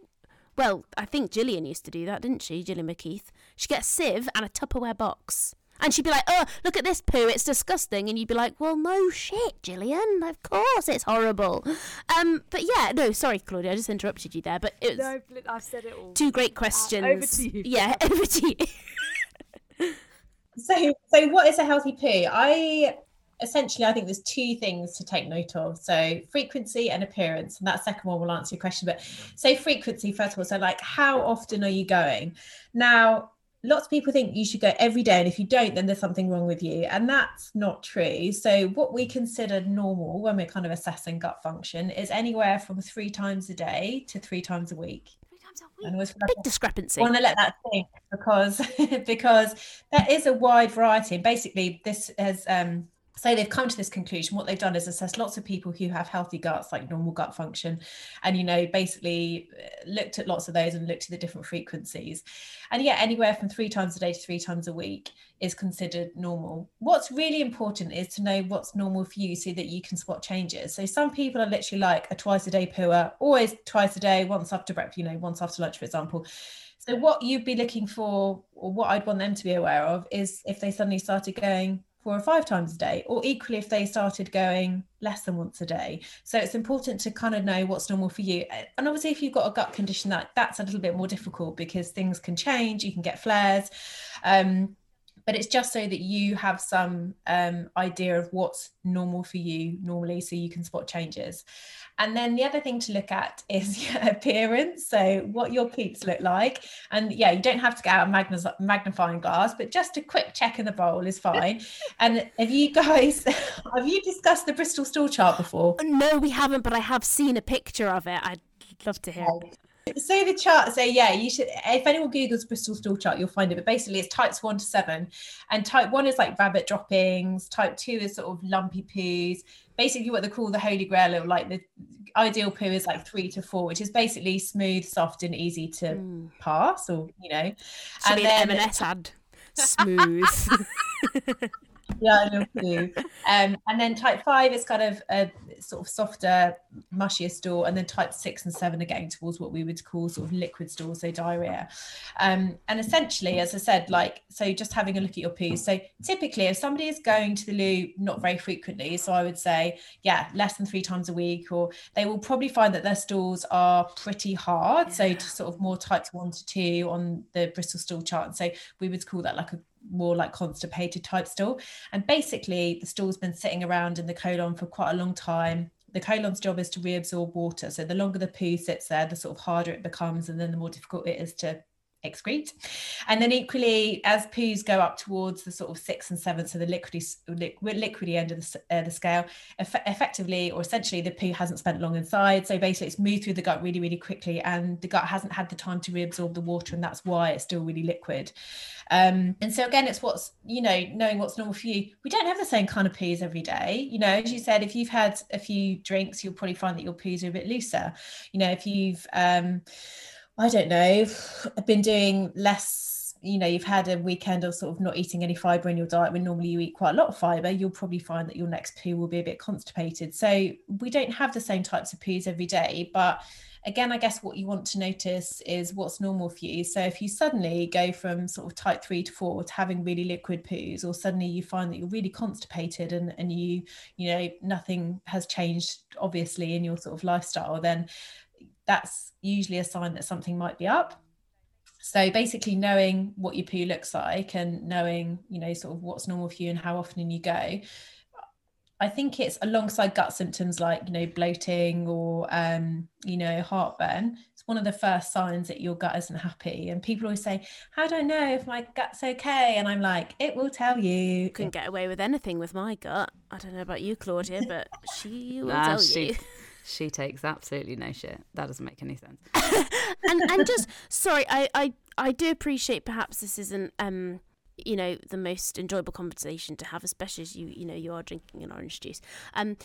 well, I think Gillian used to do that, didn't she, Gillian McKeith? She'd get a sieve and a Tupperware box. And she'd be like, oh, look at this poo, it's disgusting. And you'd be like, well, no shit, Gillian. Of course it's horrible. Um, but yeah, no, sorry, Claudia, I just interrupted you there. But it was no, I've said it all. Two great questions. Uh, over to you. Yeah, <laughs> over to you. so, so what is a healthy poo? I essentially I think there's two things to take note of. So frequency and appearance, and that second one will answer your question. But say frequency first of all. So like, how often are you going? Now lots of people think you should go every day and if you don't then there's something wrong with you and that's not true so what we consider normal when we're kind of assessing gut function is anywhere from three times a day to three times a week and was a big discrepancy. I want to let that sink because <laughs> because there is a wide variety. And basically, this has um, so they've come to this conclusion. What they've done is assess lots of people who have healthy guts like normal gut function and you know basically uh, looked at lots of those and looked at the different frequencies. And yeah anywhere from three times a day to three times a week is considered normal. What's really important is to know what's normal for you so that you can spot changes. So some people are literally like a twice a day pooer always twice a day once after breakfast you know once after lunch for example. So what you'd be looking for or what i'd want them to be aware of is if they suddenly started going four or five times a day, or equally if they started going less than once a day. So it's important to kind of know what's normal for you. And obviously, if you've got a gut condition, that that's a little bit more difficult because things can change. You can get flares. Um, but it's just so that you have some um, idea of what's normal for you normally so you can spot changes. And then the other thing to look at is <laughs> your appearance so what your peeps look like. And yeah you don't have to get out a magnifying glass but just a quick check in the bowl is fine. <laughs> And have you guys <laughs> have you discussed the bristol stool chart before? No we haven't but i have seen a picture of it. I'd love to hear So the chart, so yeah, you should. If anyone googles Bristol stool chart, you'll find it. But basically, it's types one to seven, and type one is like rabbit droppings. Type two is sort of lumpy poos. Basically, what they call the holy grail, or like the ideal poo is like three to four, which is basically smooth, soft, and easy to Mm. pass, or you know. Should and be then an M&S ad. Smooth. <laughs> <laughs> yeah, I know too. Um, and then type five is kind of a sort of softer, mushier stool, and then type six and seven are getting towards what we would call sort of liquid stool, so diarrhea. Um, and essentially, as I said, like so, just having a look at your poo. So typically, if somebody is going to the loo not very frequently, so I would say, yeah, less than three times a week, or they will probably find that their stools are pretty hard. So to sort of more types one to two on the Bristol stool chart. So we would call that like a more like constipated type stool. And basically, the stool's been sitting around in the colon for quite a long time. The colon's job is to reabsorb water. So the longer the poo sits there, the sort of harder it becomes, and then the more difficult it is to excrete. And then equally, as poos go up towards the sort of six and seven, so the liquidy, liquid, liquidy end of the, uh, the scale, eff- effectively or essentially the poo hasn't spent long inside. So basically, it's moved through the gut really, really quickly, and the gut hasn't had the time to reabsorb the water, and that's why it's still really liquid. Um, and so again, it's what's you know knowing what's normal for you. We don't have the same kind of poos every day. You know, as you said, if you've had a few drinks, you'll probably find that your poos are a bit looser. You know, if you've um, I don't know, I've been doing less, you know, you've had a weekend of sort of not eating any fiber in your diet when normally you eat quite a lot of fiber, you'll probably find that your next poo will be a bit constipated. So we don't have the same types of poos every day, but again, I guess what you want to notice is what's normal for you. So if you suddenly go from sort of type three to four to having really liquid poos, or suddenly you find that you're really constipated and, and you, you know, nothing has changed obviously in your sort of lifestyle, then that's usually a sign that something might be up. So basically knowing what your poo looks like and knowing, you know, sort of what's normal for you and how often you go. I think it's alongside gut symptoms like, you know, bloating or, um, you know, heartburn. It's one of the first signs that your gut isn't happy. And people always say, How do I know if my gut's okay? And I'm like, It will tell you. Couldn't get away with anything with my gut. I don't know about you, Claudia, but she will Nah, tell she, you. <laughs> she takes absolutely no shit. That doesn't make any sense. <laughs> and and just sorry, I, I I do appreciate perhaps this isn't um you know the most enjoyable conversation to have, especially as you you know you are drinking an orange juice. Um,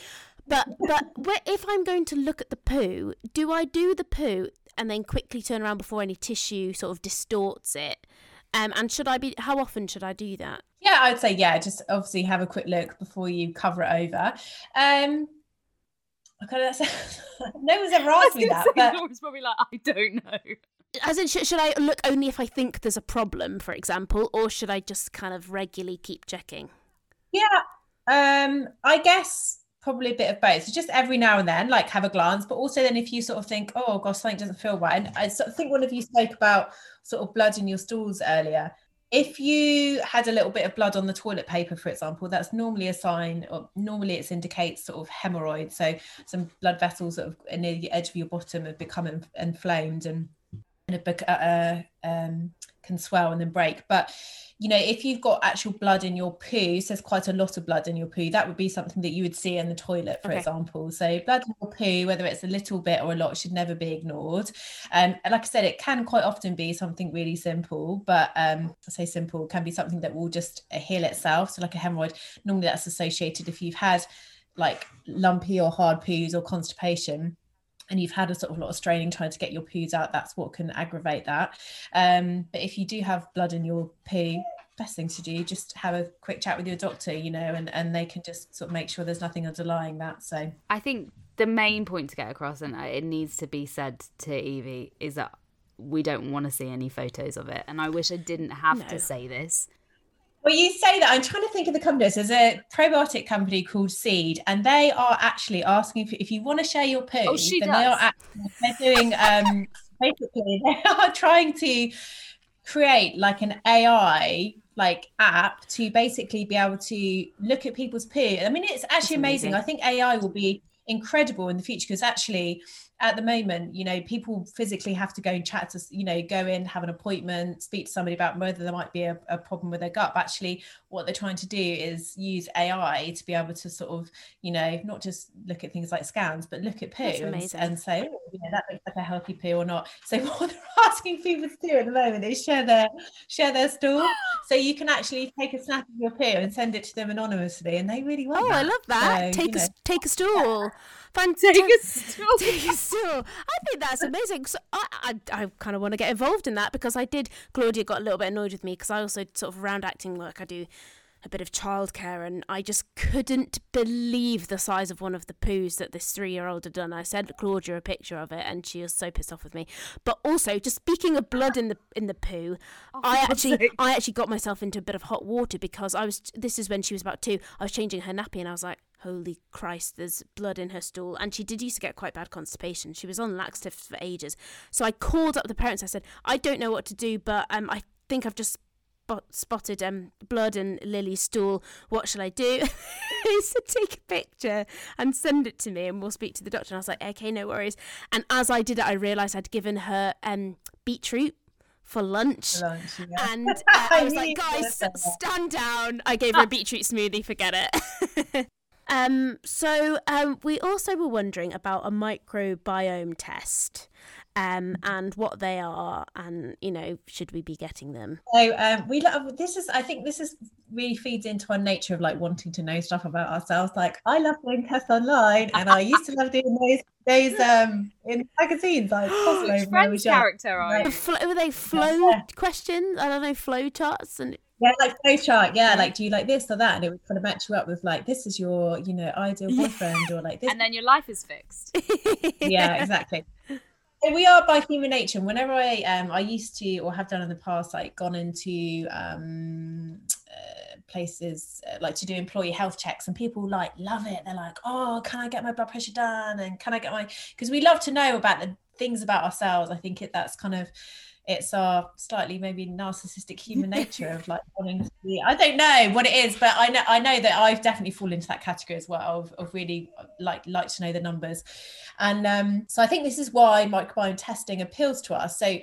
but but if I'm going to look at the poo, do I do the poo and then quickly turn around before any tissue sort of distorts it? Um, and should I be? How often should I do that? Yeah, I'd say yeah. Just obviously have a quick look before you cover it over. Um, okay, that's, <laughs> no one's ever asked me that, but Laura's probably like, I don't know. As in, should, should I look only if I think there's a problem, for example, or should I just kind of regularly keep checking? yeah, um, I guess probably a bit of both. So just every now and then, like have a glance, but also then if you sort of think, oh gosh, something doesn't feel right. And I sort of think one of you spoke about sort of blood in your stools earlier. If you had a little bit of blood on the toilet paper, for example, that's normally a sign, or normally it indicates sort of hemorrhoid. So some blood vessels that have near the edge of your bottom have become inflamed and and it bec- uh, um, can swell and then break. But you know, if you've got actual blood in your poo, so there's quite a lot of blood in your poo, that would be something that you would see in the toilet, for Okay. example. So blood in your poo, whether it's a little bit or a lot, should never be ignored. Um, and like I said, it can quite often be something really simple, but um, I say simple can be something that will just heal itself. So like a hemorrhoid, normally that's associated if you've had like lumpy or hard poos or constipation and you've had a sort of lot of straining trying to get your poos out, that's what can aggravate that. Um, but if you do have blood in your poo, best thing to do, just have a quick chat with your doctor, you know, and, and they can just sort of make sure there's nothing underlying that. So I think the main point to get across, and it needs to be said to Evie, is that we don't want to see any photos of it. And I wish I didn't have No. to say this. Well, you say that. I'm trying to think of the companies. There's a probiotic company called Seed, and they are actually asking if, if you want to share your poo. Oh, she then they does. are actually, they're doing um, <laughs> basically they are trying to create like an AI like app to basically be able to look at people's poo. I mean, it's actually amazing. amazing. I think AI will be incredible in the future because actually at the moment, you know, people physically have to go and chat to, you know, go in, have an appointment, speak to somebody about whether there might be a, a, problem with their gut. But actually, what they're trying to do is use AI to be able to sort of, you know, not just look at things like scans, but look at poo and, and, say, oh, you know, that looks like a healthy poo or not. So <laughs> what they're asking people to do at the moment is share their share their stool. so you can actually take a snap of your poo and send it to them anonymously, and they really want. Oh, that. I love that. So, take a know. take a stool. <laughs> Fantastic. Take a stool. Take a stool. I think that's amazing. So I, I, I kind of want to get involved in that because I did. Claudia got a little bit annoyed with me because I also sort of around acting work. I do a bit of childcare, and I just couldn't believe the size of one of the poos that this three-year-old had done. I sent Claudia a picture of it, and she was so pissed off with me. But also, just speaking of blood in the in the poo, I actually I actually got myself into a bit of hot water because I was. This is when she was about two. I was changing her nappy, and I was like, holy Christ, there's blood in her stool. And she did used to get quite bad constipation. She was on laxatives for ages. So I called up the parents. I said, I don't know what to do, but um, I think I've just spot- spotted um, blood and Lily's stool. What shall I do? <laughs> he said, take a picture and send it to me and we'll speak to the doctor. And I was like, okay, no worries. And as I did it, I realised I'd given her um, beetroot for lunch. Lunch, yeah. And <laughs> uh, I was like, you were gonna guys, stand down. I gave her a beetroot smoothie, forget it. <laughs> um, so um, we also were wondering about a microbiome test um, and what they are and, you know, should we be getting them? So um, we love this is I think this is really feeds into our nature of like wanting to know stuff about ourselves. Like I love doing tests online, and I used to love doing those those um in magazines like <gasps> Cosmo Friends was young. character, are Right. you? Flo- were they flow Yeah. questions? I don't know, flow charts and Yeah, like flow chart. Yeah, like do you like this or that? And it would kind of match you up with like this is your you know ideal Yeah. boyfriend or like <laughs> this. And then your life is fixed. <laughs> yeah, exactly. So we are by human nature. And whenever I um I used to or have done in the past like gone into um uh, places uh, like to do employee health checks and people like love it. They're like, "Oh, can I get my blood pressure done?" and "Can I get my because we love to know about the things about ourselves. I think it that's kind of it's our slightly maybe narcissistic human <laughs> nature of like wanting to be I don't know what it is, but I know I know that I've definitely fallen into that category as well of, of really like like to know the numbers. And um, so I think this is why microbiome testing appeals to us. So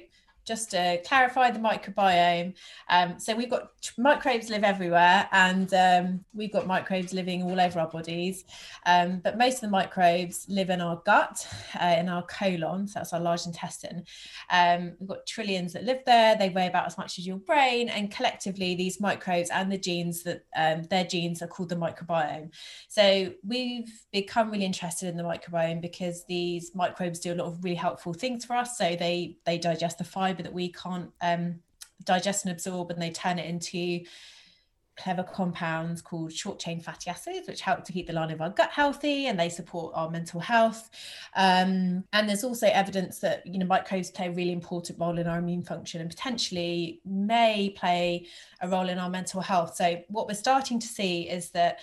just to clarify the microbiome, um, so we've got microbes live everywhere, and um, we've got microbes living all over our bodies. Um, but most of the microbes live in our gut, uh, in our colon, so that's our large intestine. Um, we've got trillions that live there. They weigh about as much as your brain, and collectively, these microbes and the genes that um, their genes are called the microbiome. So we've become really interested in the microbiome because these microbes do a lot of really helpful things for us. So they they digest the fiber that we can't um, digest and absorb, and they turn it into clever compounds called short chain fatty acids, which help to keep the lining of our gut healthy and they support our mental health. Um, and there's also evidence that you know microbes play a really important role in our immune function and potentially may play a role in our mental health. So what we're starting to see is that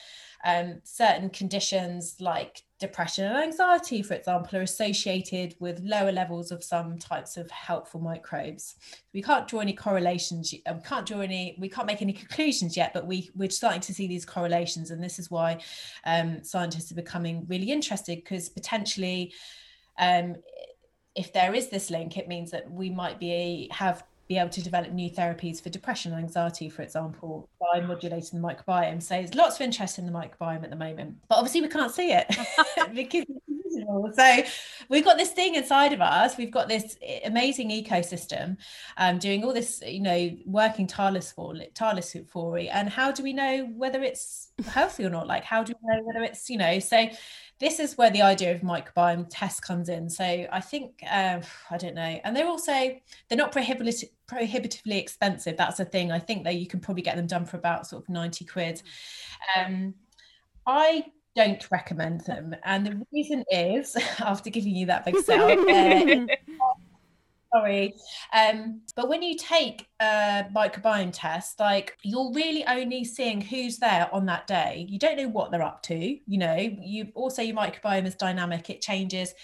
um, certain conditions like depression and anxiety, for example, are associated with lower levels of some types of helpful microbes. We can't draw any correlations. We can't draw any. We can't make any conclusions yet, but we we're starting to see these correlations, and this is why um, scientists are becoming really interested because potentially, um, if there is this link, it means that we might be have be able to develop new therapies for depression and anxiety, for example, by modulating the microbiome. So there's lots of interest in the microbiome at the moment, but obviously we can't see it <laughs> <laughs> because. So we've got this thing inside of us. We've got this amazing ecosystem um, doing all this, you know, working tireless for tireless for it. And how do we know whether it's healthy or not? Like, how do we know whether it's, you know, so this is where the idea of microbiome test comes in. So I think um, <sighs> I don't know, and they're also they're not prohibitive prohibitively expensive. That's a thing. I think that you can probably get them done for about sort of ninety quid. Um, I don't recommend them, and the reason is <laughs> after giving you that big <laughs> sell. Uh, <laughs> sorry. Um but when you take a microbiome test like you're really only seeing who's there on that day. You don't know what they're up to you know. You also your microbiome is dynamic it changes.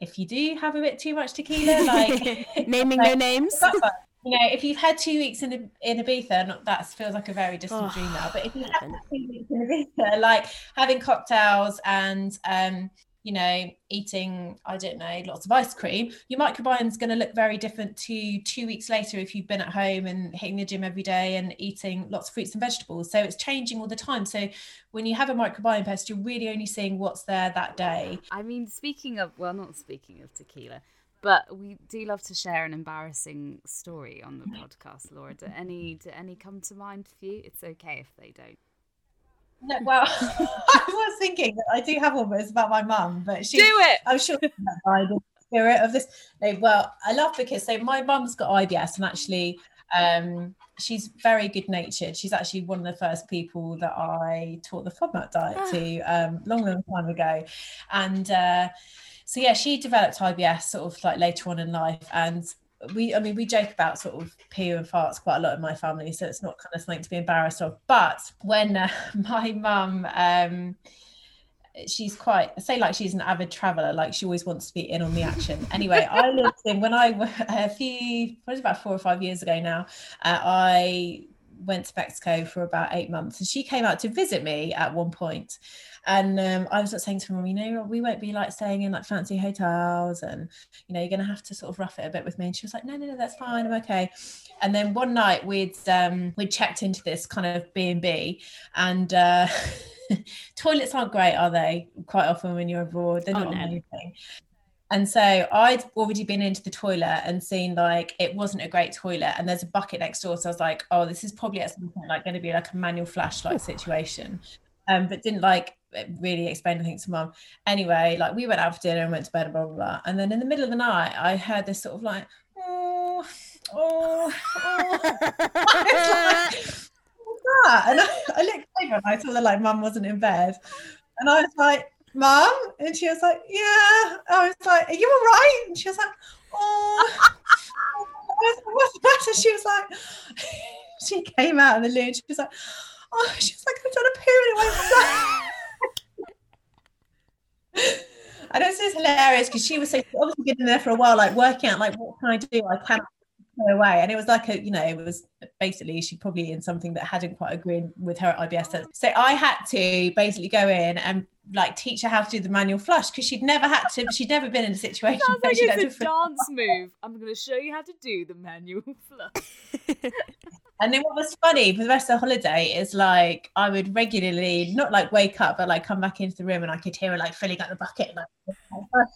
If you do have a bit too much tequila like <laughs> naming no names. <laughs> you know if you've had two weeks in in Ibiza not, that feels like a very distant Oh, dream now but if you have had two weeks in Ibiza like having cocktails and um you know, eating, I don't know, lots of ice cream, your microbiome is going to look very different to two weeks later if you've been at home and hitting the gym every day and eating lots of fruits and vegetables. So it's changing all the time. So when you have a microbiome test, you're really only seeing what's there that day. I mean, speaking of, well, not speaking of tequila, but we do love to share an embarrassing story on the mm-hmm. podcast, Laura. Do any do any come to mind for you? It's okay if they don't. No, well, <laughs> I was thinking that I do have one, but it's about my mum. But she, Do it! I'm sure in the spirit of this. No, well, I love because so my mum's got IBS, and actually, um, she's very good natured. She's actually one of the first people that I taught the FODMAP diet to um, long, long time ago, and. Uh, so yeah, she developed IBS sort of like later on in life, and we, I mean, we joke about sort of poo and farts quite a lot in my family, so it's not kind of something to be embarrassed of. But when uh, <laughs> my mum, um, she's quite, I say like she's an avid traveller, like she always wants to be in on the action. <laughs> Anyway, I lived in when I <laughs> a few, what is about four or five years ago now, uh, I went to Mexico for about eight months, and she came out to visit me at one point. And um, I was saying to her, you know, we won't be like staying in like fancy hotels, and you know, you're going to have to sort of rough it a bit with me. And she was like, no, no, no, that's fine, I'm okay. And then one night we'd um, we'd checked into this kind of B and B, and uh, <laughs> toilets aren't great, are they? Quite often when you're abroad, they're Oh, not no. amazing. And so I'd already been into the toilet and seen like it wasn't a great toilet, and there's a bucket next door. So I was like, oh, this is probably at some point like going to be like a manual flashlight situation. Um, but didn't like really explain anything to mum. Anyway, like we went out for dinner and went to bed and blah blah blah. And then in the middle of the night, I heard this sort of like, oh, oh, oh. <laughs> That? And I, I looked over and I saw that like mum wasn't in bed. And I was like, Mum? And she was like, Yeah. I was like, Are you all right? And she was like, Oh. Was like, What's the matter? She was like, <laughs> She came out of the loo and she was like, Oh, she was like, I've done a poo went flat. <laughs> And it's just hilarious because she was so obviously been there for a while, like working out, like, what can I do? I can't go away. And it was like a, you know, it was basically she probably in something that hadn't quite agreed with her at IBS. So I had to basically go in and like teach her how to do the manual flush because she'd never had to, she'd never been in a situation Sounds where like she'd it's a dance move. I'm going to show you how to do the manual <laughs> flush. And then what was funny for the rest of the holiday is like I would regularly not like wake up, but like come back into the room and I could hear her like filling up the bucket. Like,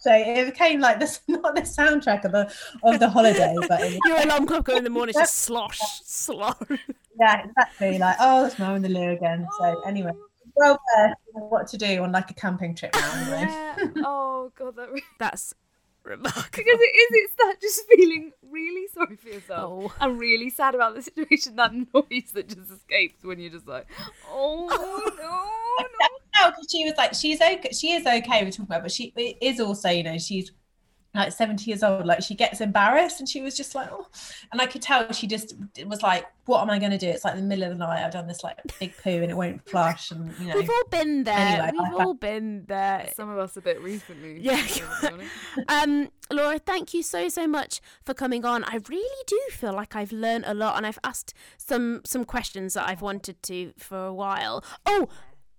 so it became like this <laughs> not the soundtrack of the of the holiday, but it was, <laughs> Your alarm clock in the morning is just slosh, slosh. yeah, exactly. Like oh, it's mum in the loo again. So oh. anyway, well versed in what to do on like a camping trip now. Anyway. Yeah. <laughs> Oh god, that really... That's remarkable. because it is. It's that just feeling really sorry for yourself Oh. and really sad about the situation. That noise that just escapes when you're just like, oh no, <laughs> no. <laughs> No, because she was like, she's okay. She is okay with talking about, but she is also, you know, she's like 70 years old. Like she gets embarrassed, and she was just like, oh, and I could tell she just was like, what am I going to do? It's like the middle of the night. I've done this like big poo, and it won't flush, and you know. We've all been there. Anyway, We've I- all been there. Some of us a bit recently. Yeah. to be honest. <laughs> Um, Laura, thank you so so much for coming on. I really do feel like I've learned a lot, and I've asked some some questions that I've wanted to for a while. Oh,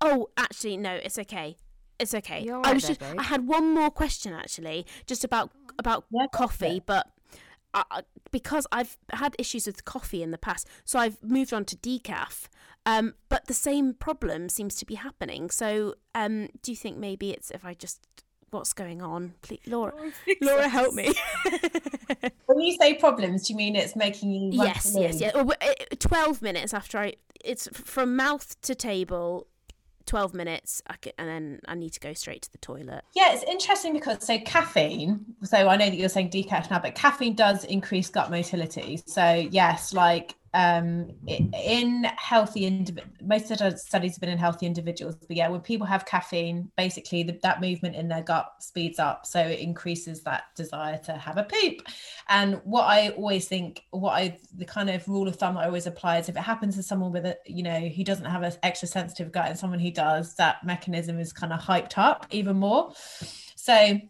oh, actually, no, it's okay. It's okay. You're I was there, just babe. I had one more question actually, just about about Yeah, go for coffee, but. I, I- because I've had issues with coffee in the past, so I've moved on to decaf. Um, but the same problem seems to be happening. So, um, do you think maybe it's if I just what's going on? Please, Laura, <laughs> Laura, help me. <laughs> When you say problems, do you mean it's making you? yes, yes, loo? yes. Uh, Twelve minutes after I, it's from mouth to table. Twelve minutes, I c and then I need to go straight to the toilet. Yeah, it's interesting because so caffeine. So I know that you're saying decaf now, but caffeine does increase gut motility. So yes, like um, in healthy individuals, most of the studies have been in healthy individuals. But yeah, when people have caffeine, basically the, that movement in their gut speeds up, so it increases that desire to have a poop. And what I always think, what I the kind of rule of thumb I always apply is if it happens to someone with a, you know, who doesn't have an extra sensitive gut and someone who does, that mechanism is kind of hyped up even more. So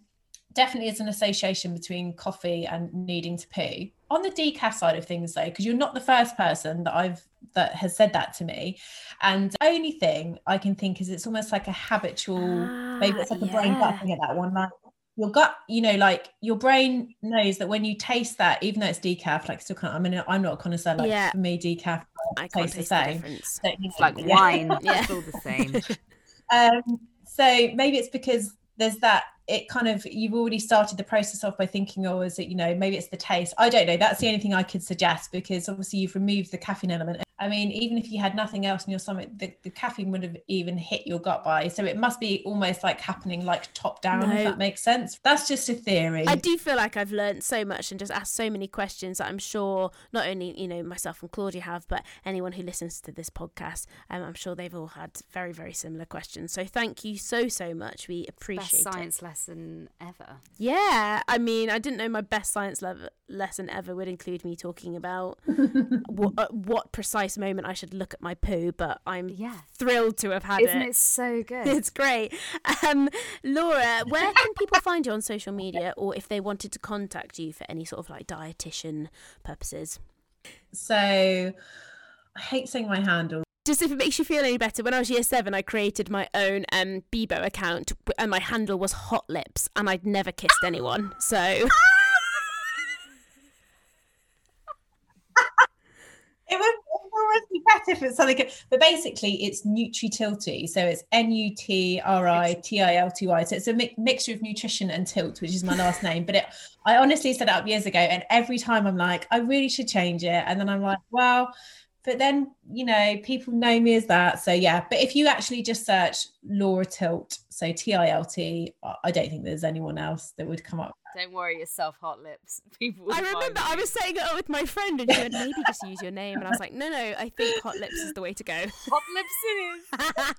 definitely is an association between coffee and needing to pee. On the decaf side of things, though, because you're not the first person that I've that has said that to me. And the only thing I can think is it's almost like a habitual, maybe it's like a brain gut thing at that one. Like your gut, you know, like your brain knows that when you taste that, even though it's decaf, like still can't. I mean, I'm not a connoisseur. Like Yeah. for me, decaf I can't tastes the taste the same. So, It's like yeah. wine. <laughs> Yeah. It's all the same. <laughs> Um, so maybe it's because there's that it kind of you've already started the process off by thinking oh is it you know maybe it's the taste. I don't know. That's the only thing i could suggest because obviously you've removed the caffeine element i mean even if you had nothing else in your stomach the, the caffeine would have even hit your gut by so it must be almost like happening like top down No. if that makes sense that's just a theory I do feel like I've learned so much and just asked so many questions that I'm sure not only you know myself and Claudia have, but anyone who listens to this podcast, um, I'm sure they've all had very very similar questions. So thank you so so much. We Best appreciate it. science lesson ever. Yeah, I mean, I didn't know my best science lev- lesson ever would include me talking about <laughs> what, uh, what precise moment I should look at my poo, but I'm Yeah. thrilled to have had Isn't it. it so <laughs> good? It's great. Um, Laura, where can people find you on social media or if they wanted to contact you for any sort of like dietitian purposes? so i hate saying my handle Just if it makes you feel any better, when I was year seven, I created my own um, Bebo account and my handle was Hot Lips and I'd never kissed anyone. So. <laughs> It would, it would always be better if it's something, but basically it's Nutri-Tilty. So it's N-U-T-R-I-T-I-L-T-Y. So it's a mi- mixture of nutrition and tilt, which is my last name. But it, I honestly set it up years ago, and every time I'm like, I really should change it, and then I'm like, well, but then you know, people know me as that. So yeah. But if you actually just search Laura Tilt, so t-i-l-t i don't think there's anyone else that would come up. Don't worry yourself, hot lips. <laughs> People. I find remember I was setting it up with my friend and she went, maybe just use your name. And I was like, no, no, I think Hot Lips is the way to go. <laughs> hot lips. It is.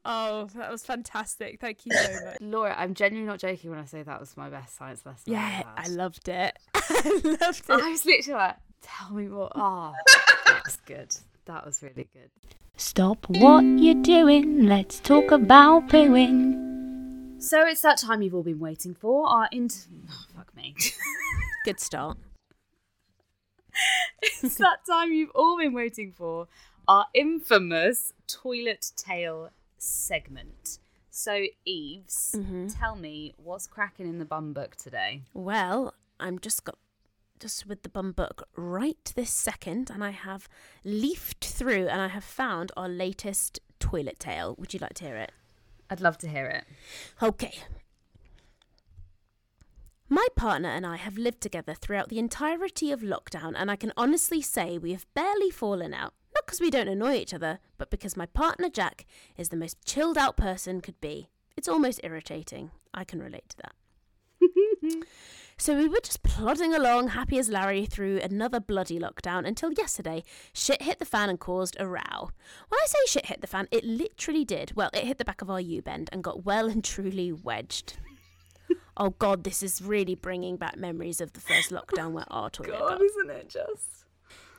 <laughs> oh, that was fantastic. Thank you so much. Laura, I'm genuinely not joking when I say that was my best science lesson. Yeah, I loved it. I loved it. I was literally like, tell me more. Oh, that was good. That was really good. Stop what you're doing, let's talk about pooing. So it's that time you've all been waiting for. Our int- oh, fuck me. <laughs> Good start. <laughs> it's that time you've all been waiting for. Our infamous toilet tale segment. So, Eves, Mhm. tell me what's cracking in the bum book today. Well, I'm just got just with the bum book right this second, and I have leafed through and I have found our latest toilet tale. Would you like to hear it? I'd love to hear it. Okay. My partner and I have lived together throughout the entirety of lockdown, and I can honestly say we have barely fallen out. Not because we don't annoy each other, but because my partner Jack is the most chilled out person could be. It's almost irritating. I can relate to that. <laughs> so we were just plodding along, happy as Larry, through another bloody lockdown until yesterday, shit hit the fan and caused a row. When I say shit hit the fan, it literally did. Well, it hit the back of our U bend and got well and truly wedged. oh God, this is really bringing back memories of the first lockdown where our toilet got isn't it just?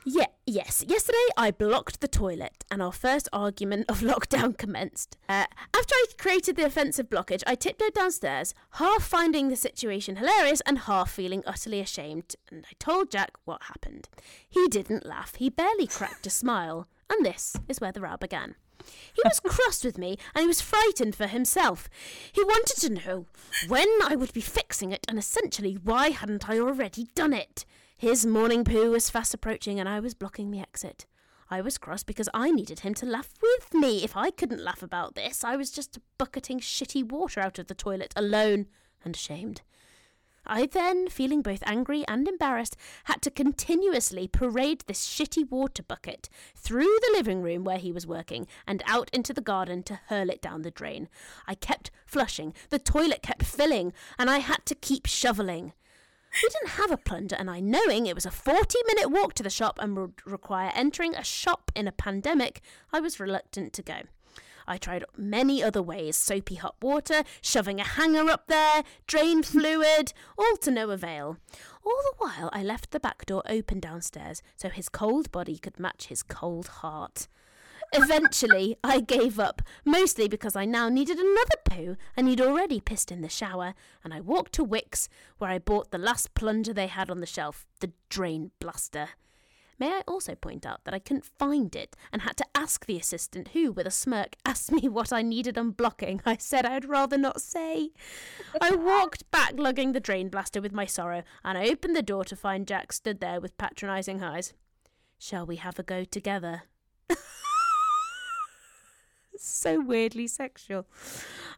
Yeah, yes. Yesterday I blocked the toilet and our first argument of <laughs> lockdown commenced. Uh, after I created the offensive blockage, I tiptoed downstairs, half finding the situation hilarious and half feeling utterly ashamed, and I told Jack what happened. He didn't laugh, he barely cracked a smile, and this is where the row began. He was <laughs> cross with me and he was frightened for himself. He wanted to know when I would be fixing it and essentially why hadn't I already done it. His morning poo was fast approaching and I was blocking the exit. I was cross because I needed him to laugh with me. If I couldn't laugh about this, I was just bucketing shitty water out of the toilet alone and ashamed. I then, feeling both angry and embarrassed, had to continuously parade this shitty water bucket through the living room where he was working and out into the garden to hurl it down the drain. I kept flushing, the toilet kept filling, and I had to keep shoveling. We didn't have a plunger, and I, knowing it was a 40 minute walk to the shop and would require entering a shop in a pandemic, I was reluctant to go. I tried many other ways soapy hot water, shoving a hanger up there, drain fluid, all to no avail. All the while, I left the back door open downstairs so his cold body could match his cold heart. Eventually, I gave up, mostly because I now needed another poo and he'd already pissed in the shower, and I walked to Wickes, where I bought the last plunger they had on the shelf, the Drain Blaster. May I also point out that I couldn't find it and had to ask the assistant, who, with a smirk, <laughs> asked me what I needed unblocking. I said I'd rather not say. I walked back, lugging the drain blaster with my sorrow, and I opened the door to find Jack stood there with patronising eyes. Shall we have a go together? <laughs> so weirdly sexual.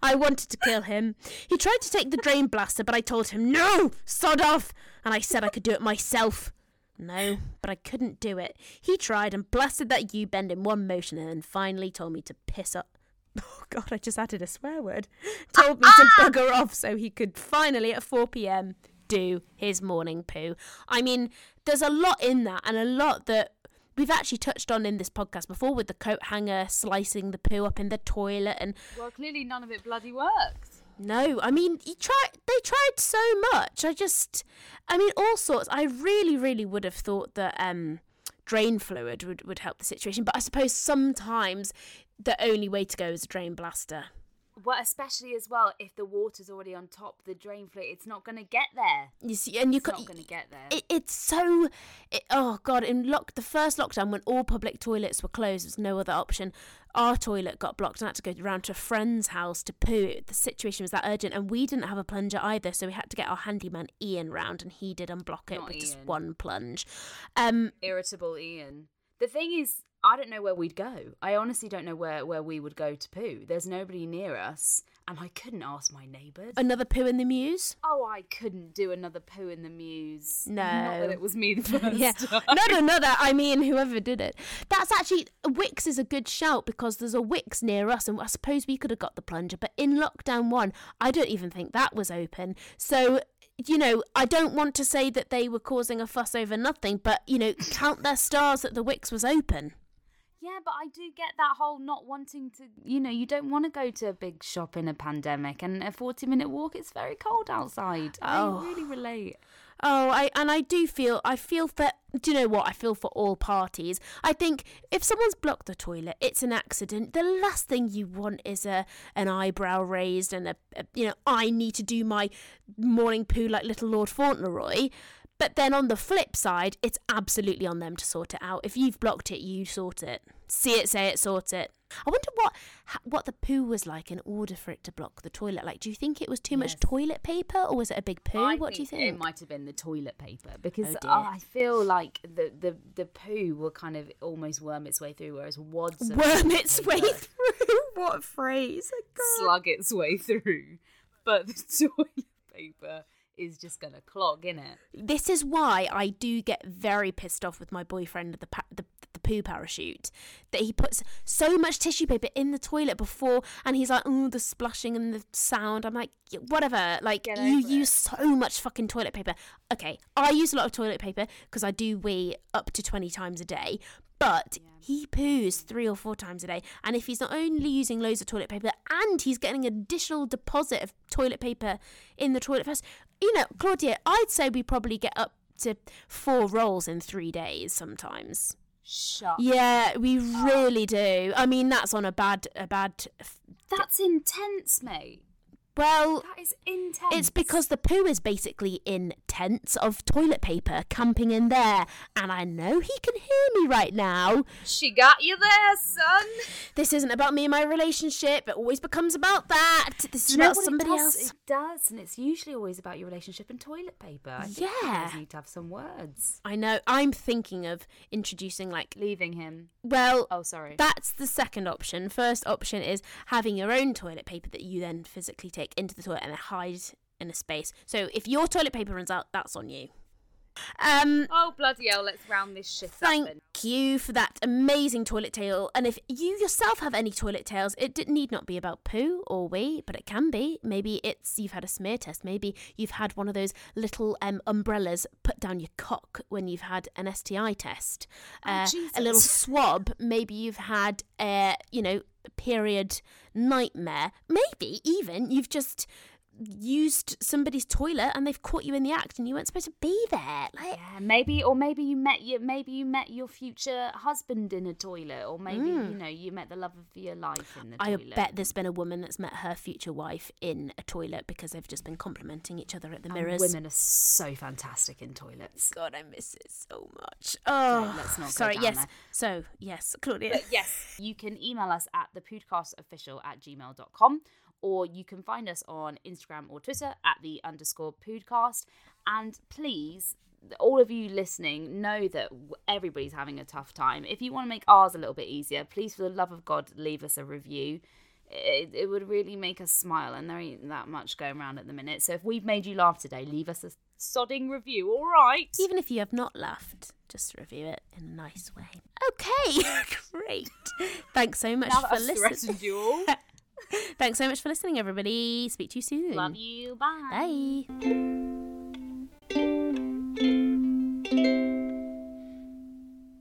I wanted to kill him. He tried to take the drain blaster, but I told him, no, sod off. And I said I could do it myself. No, but I couldn't do it. He tried and blasted that U bend in one motion and then finally told me to piss up. <laughs> Oh god, I just added a swear word. Told me to bugger off so he could finally at 4 pm do his morning poo. I mean, there's a lot in that and a lot that we've actually touched on in this podcast before with the coat hanger slicing the poo up in the toilet and Well, clearly none of it bloody works no, I mean, you try. They tried so much. I just, I mean, all sorts. I really, really would have thought that um, drain fluid would would help the situation. But I suppose sometimes the only way to go is a drain blaster. Well, especially as well if the water's already on top, the drain fluid, it's not going to get there. You see, and you It's could. not going to get there. It, it's so. It, oh god! In lock the first lockdown when all public toilets were closed, there's no other option. Our toilet got blocked and I had to go round to a friend's house to poo. The situation was that urgent, and we didn't have a plunger either, so we had to get our handyman Ian round, and he did unblock it Not with just one plunge. Um, Irritable Ian. The thing is, I don't know where we'd go. I honestly don't know where, where we would go to poo. There's nobody near us, and I couldn't ask my neighbours. another poo in the Mews. Oh, I couldn't do another poo in the mews. No. Not that it was me the <laughs> first yeah, time. not another. I mean, whoever did it. That's actually Wickes is a good shout because there's a Wickes near us, and I suppose we could have got the plunger. But in lockdown one, I don't even think that was open. So. You know, I don't want to say that they were causing a fuss over nothing, but you know, count their stars that the Wickes was open. Yeah, but I do get that whole not wanting to, you know, you don't want to go to a big shop in a pandemic and a 40 minute walk, it's very cold outside. Oh. I really relate. Oh, I and I do feel I feel for do you know what? I feel for all parties. I think if someone's blocked the toilet, it's an accident. The last thing you want is a an eyebrow raised and a, a you know, I need to do my morning poo like little Lord Fauntleroy. But then on the flip side, it's absolutely on them to sort it out. If you've blocked it, you sort it. See it, say it, sort it. I wonder what what the poo was like in order for it to block the toilet. Like, do you think it was too much toilet paper, or was it a big poo? I what do you think? It might have been the toilet paper because Oh. I feel like the, the, the poo will kind of almost worm its way through, whereas wads worm its way <laughs> through. <laughs> What a phrase. Oh, God. slug its way through. But the <laughs> toilet paper is just going to clog, in it. This is why I do get very pissed off with my boyfriend the pa- the, the poo parachute that he puts so much tissue paper in the toilet before and he's like oh the splashing and the sound. I'm like "Y- whatever like you over use so much fucking toilet paper. Okay I use a lot of toilet paper because I do wee up to 20 times a day but he poos three or four times a day and if he's not only using loads of toilet paper and he's getting additional deposit of toilet paper in the toilet first you know claudia i'd say we probably get up to four rolls in three days sometimes. Shut yeah we really do. I mean that's on a bad a bad That's intense, mate. Well That is intense. it's because the poo is basically in tents of toilet paper camping in there and i know he can hear me right now she got you there, son. this isn't about me and my relationship it always becomes about that this is You know about it somebody else It does, and it's usually always about your relationship and toilet paper. I you Yeah. guys need to have some words. i know i'm thinking of introducing like Leaving him. well Oh, sorry. That's the second option. First option is having your own toilet paper that you then physically take into the toilet and then hide in a space. So if your toilet paper runs out, that's on you. Um, oh bloody hell! Let's round this shit up. thank you for that amazing toilet tale. And if you yourself have any toilet tales, it d- need not be about poo or wee, but it can be. Maybe it's you've had a smear test. Maybe you've had one of those little um, umbrellas put down your cock when you've had an STI test. Uh, a little swab. Maybe you've had a you know period nightmare. Maybe even you've just used somebody's toilet and they've caught you in the act and you weren't supposed to be there. Like, Yeah, maybe or maybe you met your maybe you met your future husband in a toilet, or maybe you mm. know you met the love of your life in the toilet. I toilet. bet there's been a woman that's met her future wife in a toilet because they've just been complimenting each other at the And mirrors. women are so fantastic in toilets. God, I miss it so much. Oh, let's not go sorry. yes. there. So yes, Claudia. Yes, you can email us at thepoodcastofficial at gmail.com or you can find us on Instagram or Twitter at the underscore poodcast. And please, all of you listening, know that everybody's having a tough time. If you want to make ours a little bit easier, please, for the love of God, leave us a review. It, it would really make us smile, and there ain't that much going around at the minute. So if we've made you laugh today, leave us a sodding review, all right? Even if you have not laughed, just review it in a nice way. Okay, <laughs> great. Thanks so much now that for listening. <laughs> threatened you all. Thanks so much for listening, everybody. Speak to you soon. Love you. Bye. Bye.